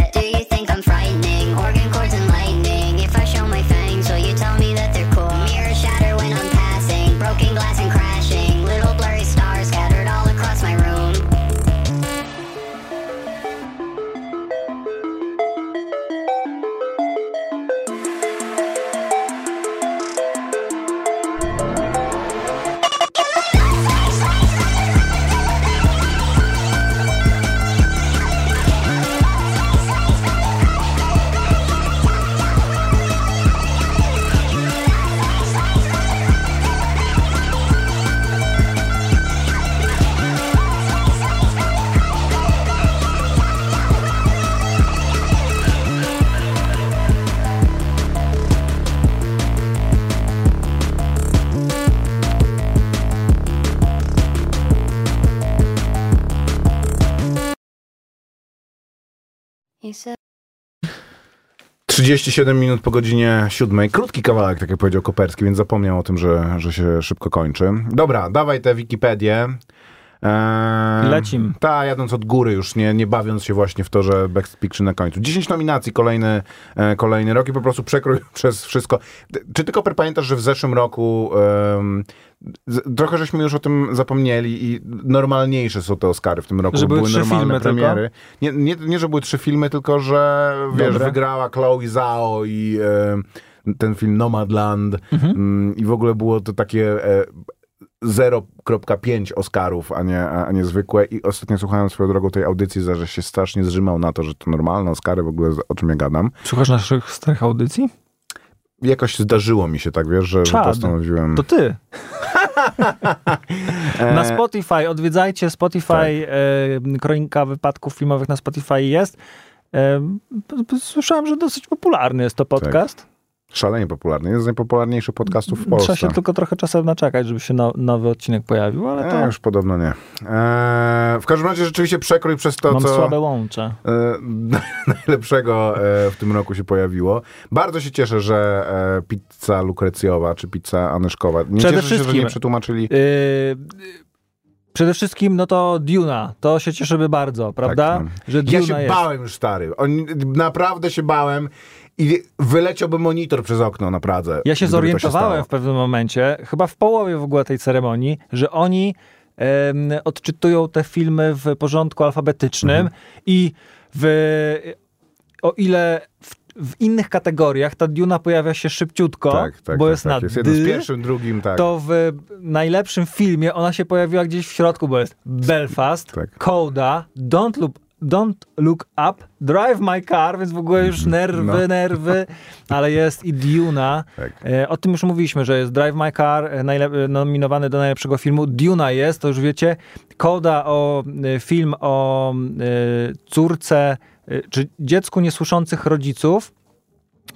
37 minut po godzinie 7. Krótki kawałek, tak jak powiedział Koperski, więc zapomniał o tym, że, że się szybko kończy. Dobra, dawaj tę Wikipedię. Eee, Lecim. Ta, jadąc od góry już, nie, nie bawiąc się właśnie w to, że Best Picture na końcu. 10 nominacji, kolejny, e, kolejny rok i po prostu przekrój przez wszystko. Czy ty, Koper, pamiętasz, że w zeszłym roku z, trochę żeśmy już o tym zapomnieli i normalniejsze są te Oscary w tym roku. Że bo były trzy normalne filmy tylko? premiery. Nie, nie, nie, że były trzy filmy, tylko że wiesz, Dobre. wygrała Chloe Zhao i e, ten film Nomadland Mhm. mm, i w ogóle było to takie e, 0.5 Oscarów, a nie, a nie zwykłe. I ostatnio słuchałem swoją drogą tej audycji, za że się strasznie zrzymał na to, że to normalne Oscary, w ogóle o czym ja gadam. Słuchasz naszych starych audycji? Jakoś zdarzyło mi się tak, wiesz, że, że postanowiłem... To ty. E, Na Spotify, odwiedzajcie Spotify, e, kronika wypadków filmowych na Spotify jest. E, słyszałem, że dosyć popularny jest to podcast. Szalenie popularny. Jeden z najpopularniejszych podcastów w Trzeba Polsce. się tylko trochę czasem naczekać, żeby się no, nowy odcinek pojawił, ale to E, już podobno nie. E, w każdym razie rzeczywiście przekrój przez to, mam co słabe łącze. e, najlepszego e, w tym roku się pojawiło. Bardzo się cieszę, że pizza lukrecjowa czy pizza anyszkowa. Nie Przede cieszę się, że nie przetłumaczyli. Yy, przede wszystkim, no to Duna. To się cieszymy bardzo, prawda? no. Że Duna Ja się jest. bałem już, stary. On, naprawdę się bałem i wyleciałby monitor przez okno na Pradze. Ja się zorientowałem stało. w pewnym momencie, chyba w połowie w ogóle tej ceremonii, że oni odczytują te filmy w porządku alfabetycznym Mhm. i w, o ile w, w innych kategoriach ta Duna pojawia się szybciutko, Tak, tak, bo tak, jest tak. na Jest jeden z pierwszym, drugim, tak. to w najlepszym filmie ona się pojawiła gdzieś w środku, bo jest Belfast, Tak. Coda, Don't Look, Don't Look Up, Drive My Car, więc w ogóle już nerwy, No. nerwy, ale jest i Duna. Tak. E, O tym już mówiliśmy, że jest Drive My Car e, najlep- nominowany do najlepszego filmu. Duna jest, to już wiecie. Coda o e, film o e, córce, e, czy dziecku niesłyszących rodziców.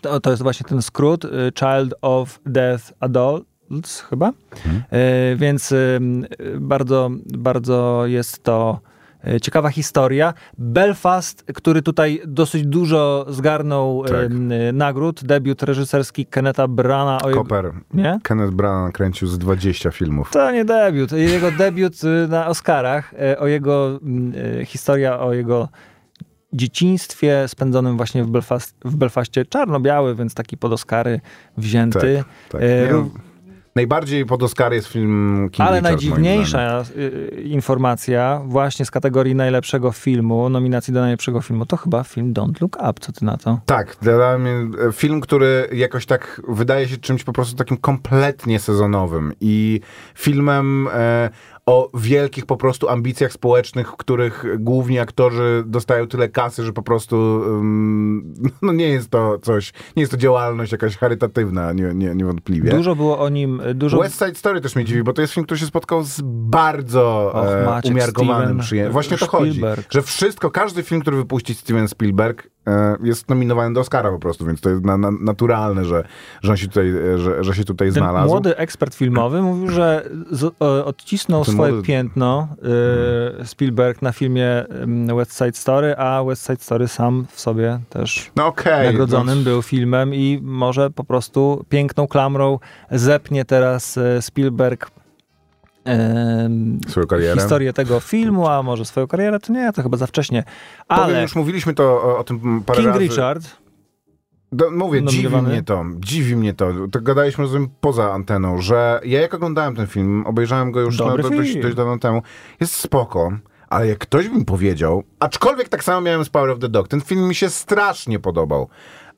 To, to jest właśnie ten skrót, y, Child of Deaf Adults chyba. Y, Więc y, y, bardzo, bardzo jest to y, ciekawa historia. Belfast, który tutaj dosyć dużo zgarnął Tak. y, nagród, debiut reżyserski Kenneta Brana. Koper. nie? Kenneth Branagh kręcił z 20 filmów. To nie debiut. Jego debiut y, na Oscarach, y, o jego historia o jego dzieciństwie spędzonym właśnie w, Belfast, w Belfaście. Czarno-biały, więc taki pod Oscary wzięty. Tak. E, Nie, ró- Najbardziej pod Oscar jest film King Ale Richard, najdziwniejsza y, informacja właśnie z kategorii najlepszego filmu, nominacji do najlepszego filmu, to chyba film Don't Look Up. Co ty na to? Tak, dla mnie film, który jakoś tak wydaje się czymś po prostu takim kompletnie sezonowym i filmem e, o wielkich po prostu ambicjach społecznych, w których główni aktorzy dostają tyle kasy, że po prostu ym, no nie jest to coś, nie jest to działalność jakaś charytatywna, nie, nie, niewątpliwie. Dużo było o nim, dużo... West Side Story też mnie dziwi, bo to jest film, który się spotkał z bardzo Och, e, Maciek, umiarkowanym przyjęciem. Właśnie o to chodzi, Spielberg. że wszystko, każdy film, który wypuści Steven Spielberg jest nominowany do Oscara po prostu, więc to jest na, na, naturalne, że, że on się tutaj, e, że, że się tutaj Ten znalazł. młody ekspert filmowy mówił, że z, odcisnął Ten swoje młody- piętno y, Spielberg na filmie y, West Side Story, a West Side Story sam w sobie też No okej. nagrodzonym no, był filmem i może po prostu piękną klamrą zepnie teraz e, Spielberg Swoją karierę. historię tego filmu, a może swoją karierę, to nie, to chyba za wcześnie. Powiem, Ale już mówiliśmy to o, o tym parę King razy. Richard, Do, mówię, dziwi mnie to, dziwi mnie to. To gadaliśmy o tym poza anteną, że ja jak oglądałem ten film, obejrzałem go już no, do, dość, dość dawno temu, jest spoko, ale jak ktoś mi powiedział, aczkolwiek tak samo miałem z Power of the Dog, ten film mi się strasznie podobał.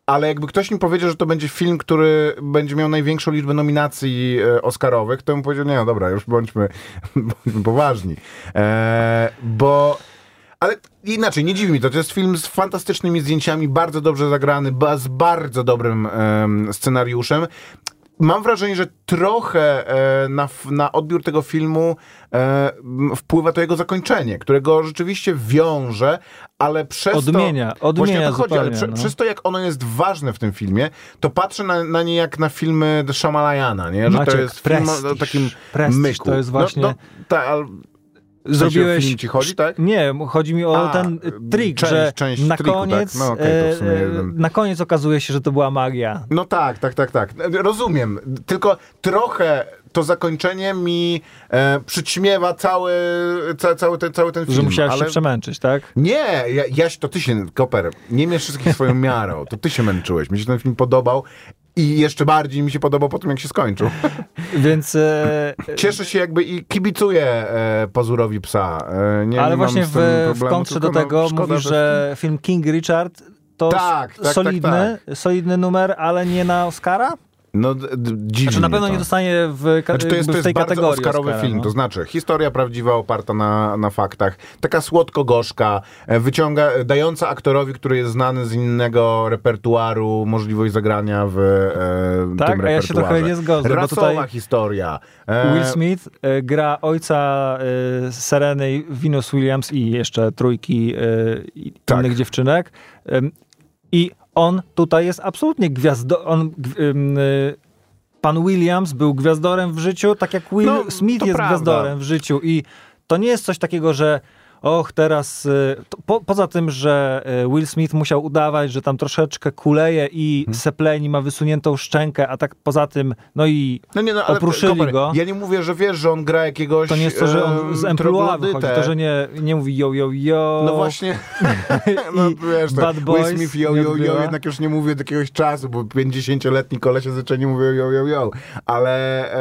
Ale jakby ktoś mi powiedział, że to będzie film, który będzie miał największą liczbę nominacji e, Oscarowych, to bym powiedział, nie no dobra, już bądźmy, bądźmy poważni. E, bo ale inaczej, nie dziwi mi to. To jest film z fantastycznymi zdjęciami, bardzo dobrze zagrany, z bardzo dobrym em, scenariuszem. Mam wrażenie, że trochę e, na, na odbiór tego filmu e, wpływa to jego zakończenie, którego rzeczywiście wiąże, ale przez Odmienia, to... Właśnie odmienia o to chodzi, ale zupełnie, prze, no. przez to, jak ono jest ważne w tym filmie, to patrzę na, na nie jak na filmy The Shyamalana, nie? Że to Maciek, jest film o- o prestiż. takim Prestiż myku. to jest właśnie- No, no, tak, sensie o film ci chodzi, tak? Nie, chodzi mi o A, ten trik, część- że część na triku, tak? koniec No to w sumie e, jeden. na koniec okazuje się, że to była magia. No tak, tak, tak, tak. Rozumiem. Tylko trochę to zakończenie mi e, przyćmiewa cały, ca, cały, ten, cały ten film. Że musiałeś ale... się przemęczyć, tak? Nie, ja, Jaś, to ty się, Koper, nie mierz wszystkich swoją miarą. To ty się męczyłeś. Mi się ten film podobał i jeszcze bardziej mi się podobał po tym, jak się skończył. Więc e, Cieszę się jakby i kibicuję e, pazurowi psa. E, nie, ale nie właśnie w, tym w problemu, kontrze do no, tego szkoda, mówisz, że film King Richard to Tak, tak, tak, solidny, solidny numer, ale nie na Oscara? No, d- d- dziwi Znaczy na pewno to. nie dostanie w, Znaczy, to jest, to tej jest bardzo Oscarowy Oscara, film, no. to znaczy historia prawdziwa oparta na, na faktach, taka słodko-gorzka, e, wyciąga, dająca aktorowi, który jest znany z innego repertuaru, możliwość zagrania w e, Tak? tym A ja się repertuarze. trochę nie zgodzę, Rasowa tutaj- historia. E, Will Smith e, gra ojca e, Sereny Venus Williams i jeszcze trójki e, Tak. innych dziewczynek. I on tutaj jest absolutnie gwiazdo... On, gw- ym, y, pan Williams był gwiazdorem w życiu, tak jak Will No, Smith jest prawda. gwiazdorem w życiu i to nie jest coś takiego, że och, teraz, y, po, poza tym, że y, Will Smith musiał udawać, że tam troszeczkę kuleje i Hmm. Sepleni ma wysuniętą szczękę, a tak poza tym, no i No nie, no, ale go. Ja nie mówię, że wiesz, że on gra jakiegoś to nie jest to, że on z troglodytę. wychodzi, to, że nie, nie mówi yo, yo, yo. No właśnie, no wiesz, Bad Boys Will Smith yo, yo, yo, jednak już nie mówię od jakiegoś czasu, bo 50-letni kolesie zaczęli mówią yo, yo, yo, ale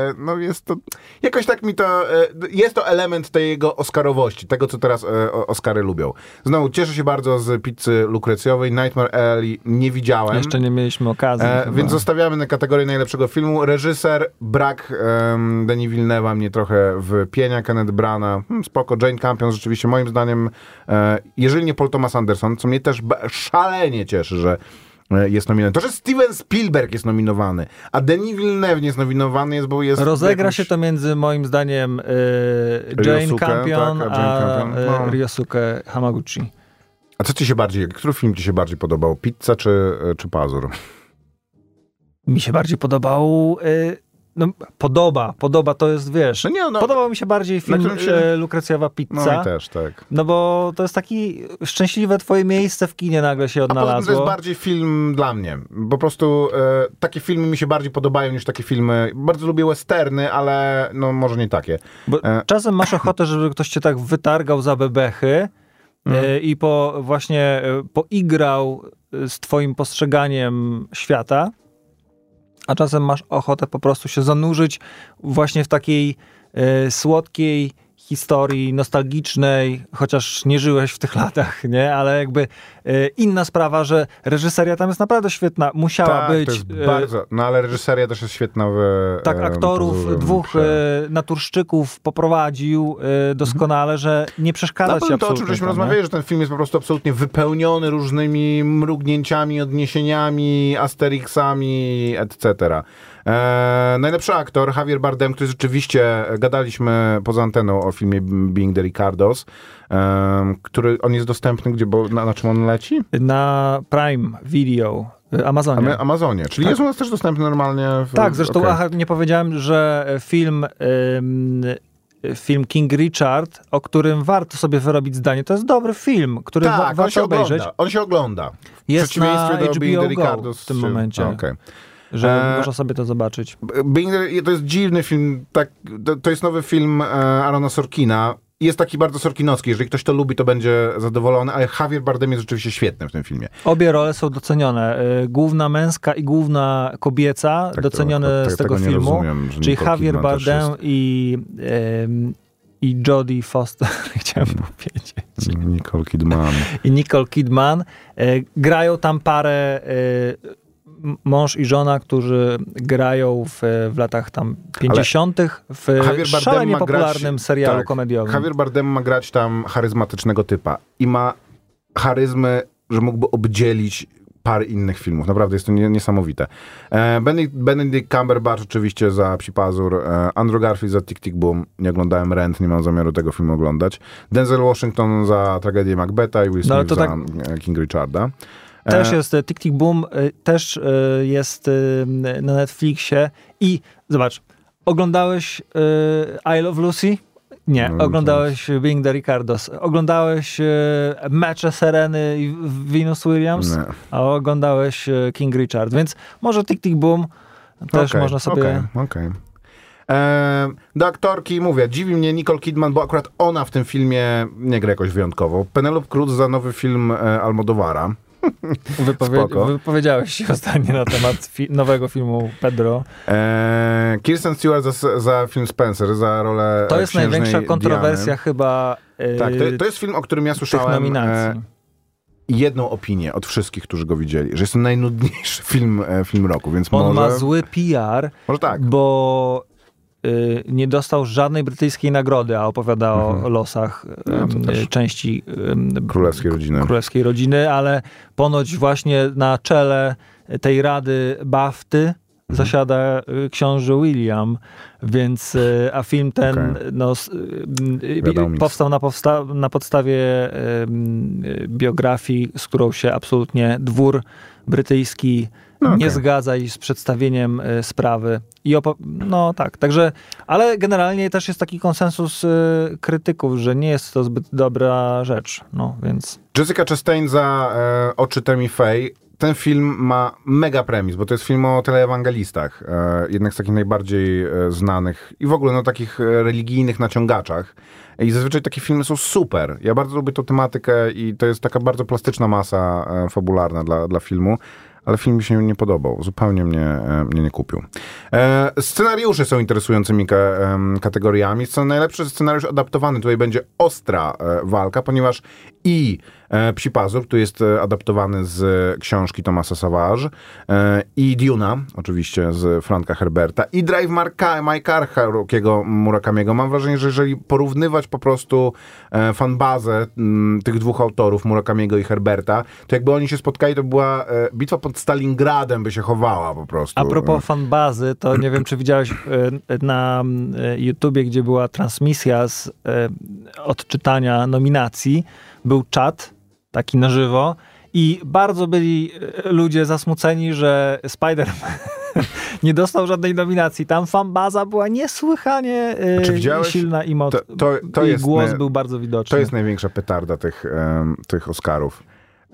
e, no jest to, jakoś tak mi to, e, jest to element tej jego Oscarowości, tego co teraz e, Oscary lubią. Znowu, cieszę się bardzo z pizzy lukrecjowej, Nightmare Alley nie widziałem. Jeszcze nie mieliśmy okazji. E, więc zostawiamy na kategorię najlepszego filmu. Reżyser, brak um, Denis Villeneuve'a mnie trochę wpienia, Kenneth Brana, hmm, spoko, Jane Campion rzeczywiście moim zdaniem, e, jeżeli nie Paul Thomas Anderson, co mnie też szalenie cieszy, że e, jest nominowany. To, że Steven Spielberg jest nominowany, a Denis Villeneuve nie jest nominowany, jest, bo jest... Rozegra jakimś- się to między moim zdaniem y, Jane Ryosuke, Campion tak, a Jane Campion, no. Ryosuke Hamaguchi. A co ci się bardziej, który film ci się bardziej podobał? Pizza czy, czy Pazur? Mi się bardziej podobał... Y, no, podoba, podoba, to jest, wiesz... No nie, no, Podobał mi się bardziej film się- e, Lukrecjowa no Pizza. i też, tak. No bo to jest taki szczęśliwe twoje miejsce w kinie nagle się A poza tym to jest odnalazło. bardziej film dla mnie. Po prostu e, takie filmy mi się bardziej podobają niż takie filmy. Bardzo lubię westerny, ale no może nie takie. E. czasem masz ochotę, żeby ktoś cię tak wytargał za bebechy Mhm. e, i po właśnie poigrał z twoim postrzeganiem świata, a czasem masz ochotę po prostu się zanurzyć właśnie w takiej e, słodkiej historii nostalgicznej, chociaż nie żyłeś w tych latach, nie? Ale jakby e, inna sprawa, że reżyseria tam jest naprawdę świetna. Musiała tak, być. to jest e, bardzo. No ale reżyseria też jest świetna w. tak, e, aktorów, Pazurze, dwóch prze- e, naturszczyków poprowadził doskonale, że nie przeszkadza Na ci to, o czym żeśmy rozmawiali, że ten film jest po prostu absolutnie wypełniony różnymi mrugnięciami, odniesieniami, asterixami, etc. E, najlepszy aktor, Javier Bardem, który rzeczywiście, e, gadaliśmy poza anteną o filmie Being the Ricardos, e, który, on jest dostępny gdzie, bo na, na czym on leci? Na Prime Video, e, Amazonie. Ama- Amazonie, czyli jest u nas też dostępny normalnie. W, tak, zresztą okej. aha, nie powiedziałem, że film, ym, film King Richard, o którym warto sobie wyrobić zdanie, to jest dobry film, który wa- Tak, on warto się obejrzeć, ogląda. On się ogląda. W Jest na do HBO Go Ricardos. w tym momencie. Okej. Że E, można sobie to zobaczyć. Being to jest dziwny film, tak, to, to jest nowy film e, Arona Sorkina. Jest taki bardzo sorkinowski. Jeżeli ktoś to lubi, to będzie zadowolony, ale Javier Bardem jest rzeczywiście świetny w tym filmie. Obie role są docenione. Y, Główna męska i główna kobieca Tak, docenione to- to- z tego tego nie filmu. rozumiem, czyli Javier Bardem i, ym, i Jodie Foster, chciałem Mm. powiedzieć. Nicole Kidman. I Nicole Kidman. Y, Grają tam parę y, m- mąż i żona, którzy grają w, w latach tam 50. w szalenie ma grać- popularnym serialu tak, komediowym. Javier Bardem ma grać tam charyzmatycznego typa i ma charyzmę, że mógłby obdzielić parę innych filmów. Naprawdę jest to nie, niesamowite. E, Benedict, Cumberbatch oczywiście za Psi Pazur, e, Andrew Garfield za Tick Tick Boom. Nie oglądałem Rent, nie mam zamiaru tego filmu oglądać. Denzel Washington za Tragedię Macbetha i Will Smith No, ale to za tak- King Richarda. Też E, jest e, Tick Tick Boom, e, też jest na Netflixie i zobacz, oglądałeś I Love Lucy? Nie. No, oglądałeś Being the Ricardos? Oglądałeś Mecze Sereny i Venus Williams? Nie. A oglądałeś King Richard, więc może Tick Tick Boom też Okej, można sobie... Okej, okej. E, do aktorki mówię, dziwi mnie Nicole Kidman, bo akurat ona w tym filmie nie gra jakoś wyjątkowo. Penelope Cruz za nowy film Almodovara. Wypowie- wypowiedziałeś się ostatnio na temat fi- nowego filmu Pedro. E, Kirsten Stewart za, za film Spencer, za rolę To e, jest księżnej największa kontrowersja Diany. chyba e, Tak, to, to jest film, o którym ja słyszałem nominacji. e, jedną opinię od wszystkich, którzy go widzieli, że jest to najnudniejszy film, film roku, więc On może... ma zły PR, Może tak. bo nie dostał żadnej brytyjskiej nagrody, a opowiada o losach No, części Królewskiej rodziny. królewskiej rodziny, ale ponoć właśnie na czele tej rady BAFTY zasiada y, książę William, więc y, a film ten Okej. no, y, y, powstał na, powsta- na podstawie y, y, biografii, z którą się absolutnie dwór brytyjski No nie okej. zgadza i z przedstawieniem y, sprawy. I no tak, także, ale generalnie też jest taki konsensus y, krytyków, że nie jest to zbyt dobra rzecz, no więc... Jessica Chastain za e, Oczy Temi Faye. Ten film ma mega premis, bo to jest film o teleewangelistach. E, jednak z takich najbardziej e, znanych i w ogóle no, takich religijnych naciągaczach. I zazwyczaj takie filmy są super. Ja bardzo lubię tą tematykę i to jest taka bardzo plastyczna masa e, fabularna dla, dla filmu. Ale film mi się nie podobał. Zupełnie mnie, e, mnie nie kupił. E, scenariusze są interesującymi ka, kategoriami. Scen- najlepszy scenariusz adaptowany. Tutaj będzie ostra e, walka, ponieważ i e, Psi Pazur, tu jest e, adaptowany z książki Tomasa Savage, e, i Duna, oczywiście z Franka Herberta, i Drive Marka, My Car Harukiego Murakamiego. Mam wrażenie, że jeżeli porównywać po prostu e, fanbazę m, tych dwóch autorów, Murakamiego i Herberta, to jakby oni się spotkali, to była e, bitwa pod Stalingradem by się chowała po prostu. A propos fanbazy, to nie wiem, czy widziałeś e, na e, YouTubie, gdzie była transmisja z e, odczytania nominacji, był czat taki na żywo i bardzo byli e, ludzie zasmuceni, że Spider-Man nie dostał żadnej nominacji. Tam fanbaza była niesłychanie e, silna i mocna. To- to- to I głos był bardzo widoczny. To jest największa petarda tych, em, tych Oscarów.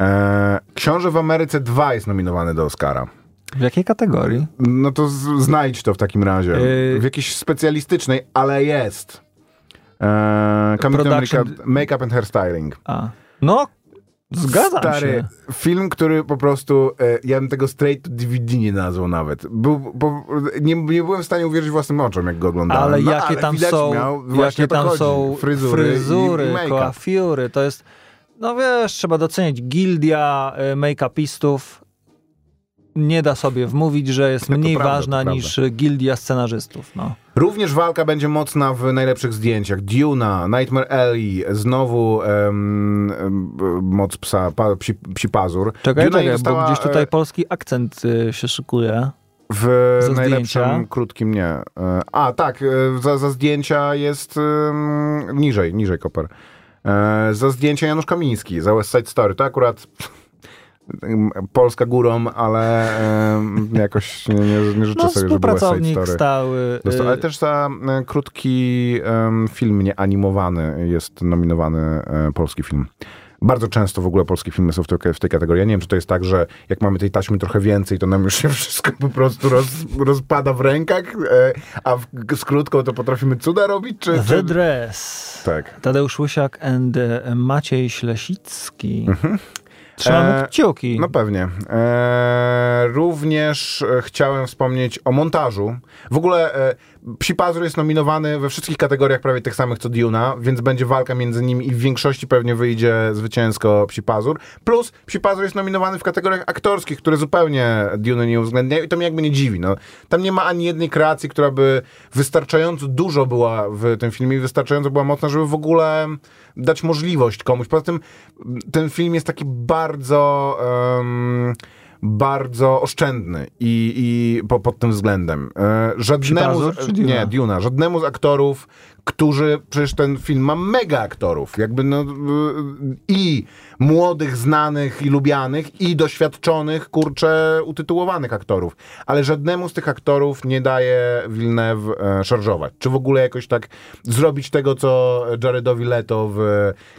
E, Książę w Ameryce 2 jest nominowany do Oscara. W jakiej kategorii? No to z, znajdź to w takim razie. Yy. W jakiejś specjalistycznej, ale jest. E, Captain America Make-up and Hairstyling. A. No, zgadzam Stary, się. film, który po prostu, e, ja bym tego straight to DVD nie nazwał nawet. Był, bo, nie, nie byłem w stanie uwierzyć własnym oczom, jak go oglądałem. Ale no, jakie ale tam są, miał, jakie tam chodzi. są fryzury, fryzury, i, i koafiury, to jest, no wiesz, trzeba docenić, gildia y, make-upistów nie da sobie wmówić, że jest mniej prawda, ważna niż gildia scenarzystów. No. Również walka będzie mocna w najlepszych zdjęciach. Duna, Nightmare Alley, znowu moc psa, pa, psi, psi pazur. Czekaj, Duna czekaj, dostała, bo gdzieś tutaj e, polski akcent y, się szykuje. W za najlepszym zdjęcia. krótkim nie. E, A, tak, za, za zdjęcia jest em, niżej, niżej Koper. E, Za zdjęcia Janusz Kamiński, za West Side Story. To akurat Polska górą, ale jakoś nie, nie, nie życzę No, sobie, żeby West Side Story. stały. Dostał, y, ale też za e, krótki film nieanimowany jest nominowany e, polski film. Bardzo często w ogóle polskie filmy są w, tej- w tej kategorii. Ja nie wiem, czy to jest tak, że jak mamy tej taśmy trochę więcej, to nam już się wszystko po prostu roz, rozpada w rękach, e, a w, z krótką to potrafimy cuda robić? Czy, The czy... Dress. Tak. Tadeusz Łysiak and Maciej Ślesicki. Trzymamy E, kciuki. No pewnie. E, również e, chciałem wspomnieć o montażu. W ogóle e, Psi Pazur jest nominowany we wszystkich kategoriach prawie tych samych co Duna, więc będzie walka między nimi i w większości pewnie wyjdzie zwycięsko Psi Pazur. Plus Psi Pazur jest nominowany w kategoriach aktorskich, które zupełnie Duna nie uwzględniają i to mnie jakby nie dziwi. No, tam nie ma ani jednej kreacji, która by wystarczająco dużo była w tym filmie i wystarczająco była mocna, żeby w ogóle dać możliwość komuś. Poza tym ten film jest taki bardzo... em, bardzo oszczędny i, i po, pod tym względem. E, żadnemu z, nie, Duna, żadnemu z aktorów, którzy, przecież ten film ma mega aktorów, jakby no i młodych, znanych i lubianych i doświadczonych, kurczę, utytułowanych aktorów, ale żadnemu z tych aktorów nie daje Villeneuve e, szarżować, czy w ogóle jakoś tak zrobić tego, co Jaredowi Leto w,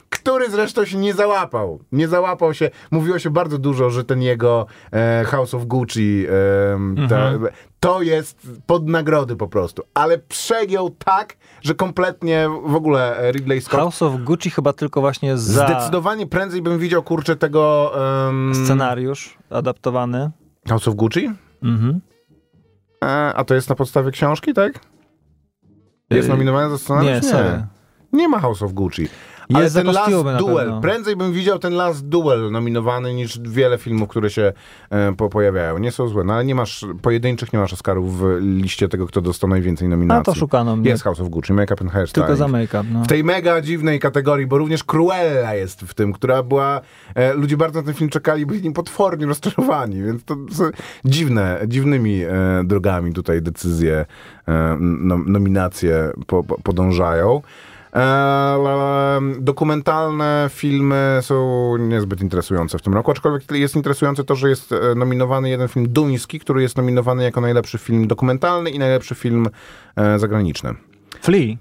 który zresztą się nie załapał, nie załapał się, mówiło się bardzo dużo, że ten jego e, House of Gucci e, ta, to jest pod nagrody po prostu, ale przegiął tak, że kompletnie w ogóle e, Ridley Scott House of Gucci chyba tylko właśnie za zdecydowanie prędzej bym widział, kurczę, tego em, scenariusz adaptowany. House of Gucci? Mhm. E, a to jest na podstawie książki, tak? Jest Yy, nominowane za scenariusz? Nie, sorry. Nie ma House of Gucci. Ale Jest za ten kostiumy Last na Duel, pewno. prędzej bym widział ten Last Duel nominowany niż wiele filmów, które się e, po, pojawiają. Nie są złe, no ale nie masz, pojedynczych nie masz Oscarów w liście tego, kto dostał najwięcej nominacji. A to szukano mnie. Jest House of Gucci, Make-up and Hairstyling. Tylko za make-up. No. W tej mega dziwnej kategorii, bo również Cruella jest w tym, która była... E, ludzie bardzo na ten film czekali, byli nim potwornie rozczarowani, więc to są dziwne, dziwnymi e, drogami tutaj decyzje, e, no, nominacje po, po, podążają. E, dokumentalne filmy są niezbyt interesujące w tym roku, aczkolwiek jest interesujące to, że jest e, nominowany jeden film duński, który jest nominowany jako najlepszy film dokumentalny i najlepszy film e, zagraniczny. Flea.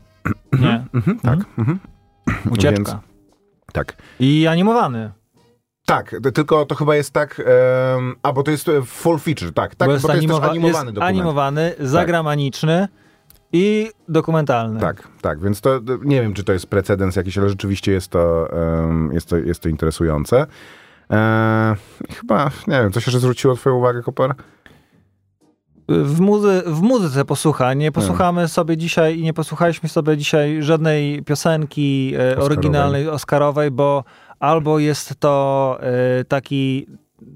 Nie. Tak. Ucieczka. Więc- Tak. I animowany. Tak, tylko to chyba jest tak, em, a bo to jest full feature, tak, tak, bo bo, jest, to jest animowa- animowany jest dokument. animowany, zagramaniczny i dokumentalny. Tak, tak, więc to nie wiem, czy to jest precedens jakiś, ale rzeczywiście jest to, jest to, jest to interesujące. E, chyba, nie wiem, coś jeszcze zwróciło twoją uwagę, Koper? W, muzy- w muzyce posłucha. Nie posłuchamy sobie dzisiaj i nie posłuchaliśmy sobie dzisiaj żadnej piosenki e, oryginalnej, oscarowej, bo albo jest to e, taki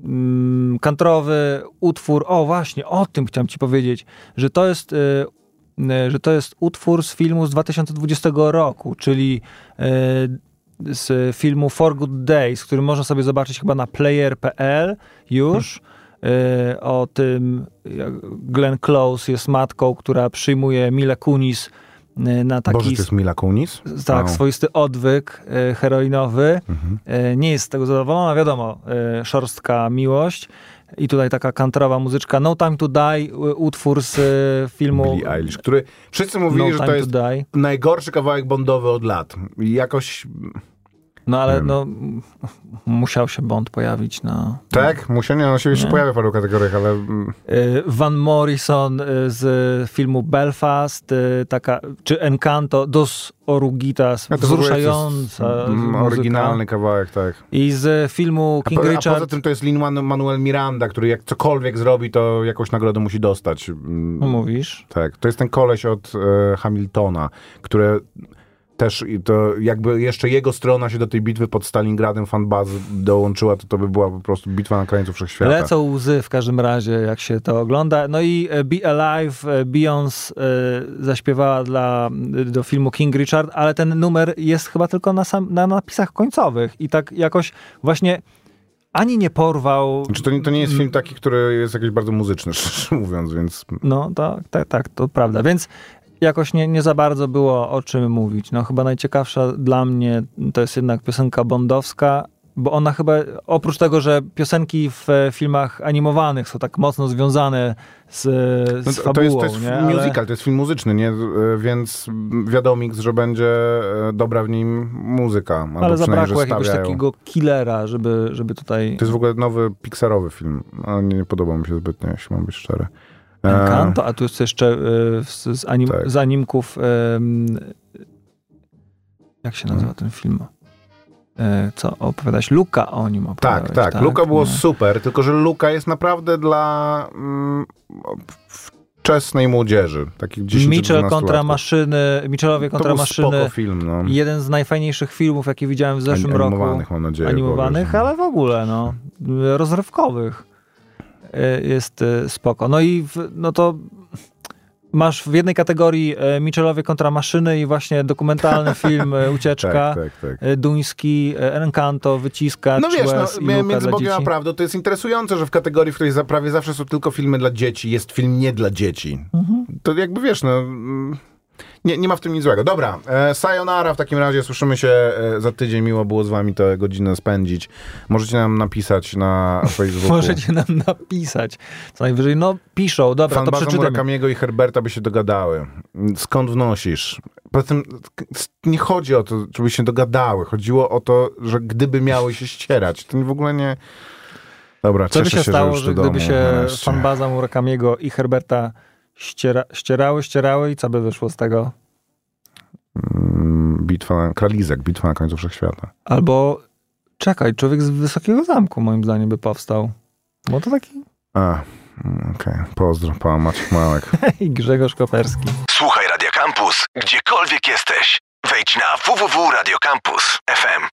mm, kantrowy utwór, o właśnie, o tym chciałem ci powiedzieć, że to jest e, że to jest utwór z filmu z 2020 roku, czyli e, z filmu For Good Days, który można sobie zobaczyć chyba na player.pl już. e, O tym, jak Glenn Close jest matką, która przyjmuje Mila Kunis e, na taki Boże, to jest Mila Kunis? tak, Wow. swoisty odwyk e, heroinowy. Mhm. E, nie jest z tego zadowolona, wiadomo, e, szorstka miłość. I tutaj taka kantrowa muzyczka No Time to Die, u- utwór z e, filmu Billie Eilish, który wszyscy mówili, No że to jest to najgorszy kawałek bondowy od lat. I jakoś, No ale wiem. no, musiał się Bond pojawić na... tak, musiał, nie, on się jeszcze Nie. pojawia w paru kategoriach, ale E, Van Morrison e, z filmu Belfast, e, taka, czy Encanto, Dos Oruguitas, Ja wzruszająca oryginalny kawałek, tak. I z filmu A, King a Richard... poza tym to jest Lin-Manuel Miranda, który jak cokolwiek zrobi, to jakąś nagrodę musi dostać. No mówisz? Tak, to jest ten koleś od e, Hamiltona, który też i to jakby jeszcze jego strona się do tej bitwy pod Stalingradem fanbaz dołączyła, to to by była po prostu bitwa na krańcu wszechświata. Lecą łzy w każdym razie, jak się to ogląda. No i e, Be Alive, e, Beyoncé e, zaśpiewała dla, do filmu King Richard, ale ten numer jest chyba tylko na, sam, na napisach końcowych i tak jakoś właśnie ani nie porwał. Znaczy, to, nie- to nie jest film taki, który jest jakiś bardzo muzyczny, szczerze mówiąc, więc No tak, tak, tak, to prawda. Więc jakoś nie, nie za bardzo było o czym mówić. No chyba najciekawsza dla mnie to jest jednak piosenka bondowska, bo ona chyba, oprócz tego, że piosenki w e, filmach animowanych są tak mocno związane z, z no, to, fabułą, to jest, to jest nie? musical, to jest film muzyczny, nie? E, więc wiadomo, że będzie e, dobra w nim muzyka. Ale, zabrakło jakiegoś stawiają. takiego killera, żeby, żeby tutaj... To jest w ogóle nowy Pixarowy film, ale nie, nie podobał mi się zbytnio, jeśli mam być szczery. Encanto, a tu jest jeszcze e, z, anim, Tak. z animków jak się Hmm. nazywa ten film? E, Co opowiadałeś? Luka o nim opowiadałeś. Tak, tak. Luka było no. super, tylko że Luka jest naprawdę dla mm, wczesnej młodzieży, takich 10 Mitchell kontra maszyny, Mitchellowie To kontra był maszyny. film, no. Jeden z najfajniejszych filmów, jakie widziałem w zeszłym roku. Animowanych, mam nadzieję. Animowanych, wiesz, ale w ogóle, no. Rozrywkowych. E, Jest e, spoko. No i w, no to masz w jednej kategorii e, Mitchellowie kontra maszyny i właśnie dokumentalny film Ucieczka. Tak, tak, tak. Duński, Encanto, Wyciskacz, No wiesz, no, Luka między Bogiem a prawdą to jest interesujące, że w kategorii, w której prawie zawsze są tylko filmy dla dzieci, jest film nie dla dzieci. Mhm. To jakby wiesz, no... Nie, nie ma w tym nic złego. Dobra, e, sayonara w takim razie, słyszymy się e, za tydzień. Miło było z wami tę godzinę spędzić. Możecie nam napisać na Facebooku. Możecie nam napisać. Co najwyżej, no piszą, dobra, to Fanbazą przeczytamy. Murakamiego i Herberta by się dogadały. Skąd wnosisz? Poza tym nie chodzi o to, żeby się dogadały. Chodziło o to, że gdyby miały się ścierać, to w ogóle nie... Dobra, Co by się stało, że, że gdyby domu się nareszcie. fanbaza Murakamiego i Herberta ściera, ścierały, ścierały i co by wyszło z tego? Mm, Bitwa, na- Kralizek, bitwa na końcu wszechświata. Albo czekaj, człowiek z Wysokiego Zamku moim zdaniem by powstał. Bo to taki A, mm, okej. Pozdro, pa, Maciek Małek. i Grzegorz Koperski. Słuchaj Radio Campus, gdziekolwiek jesteś. Wejdź na www.radiocampus.fm.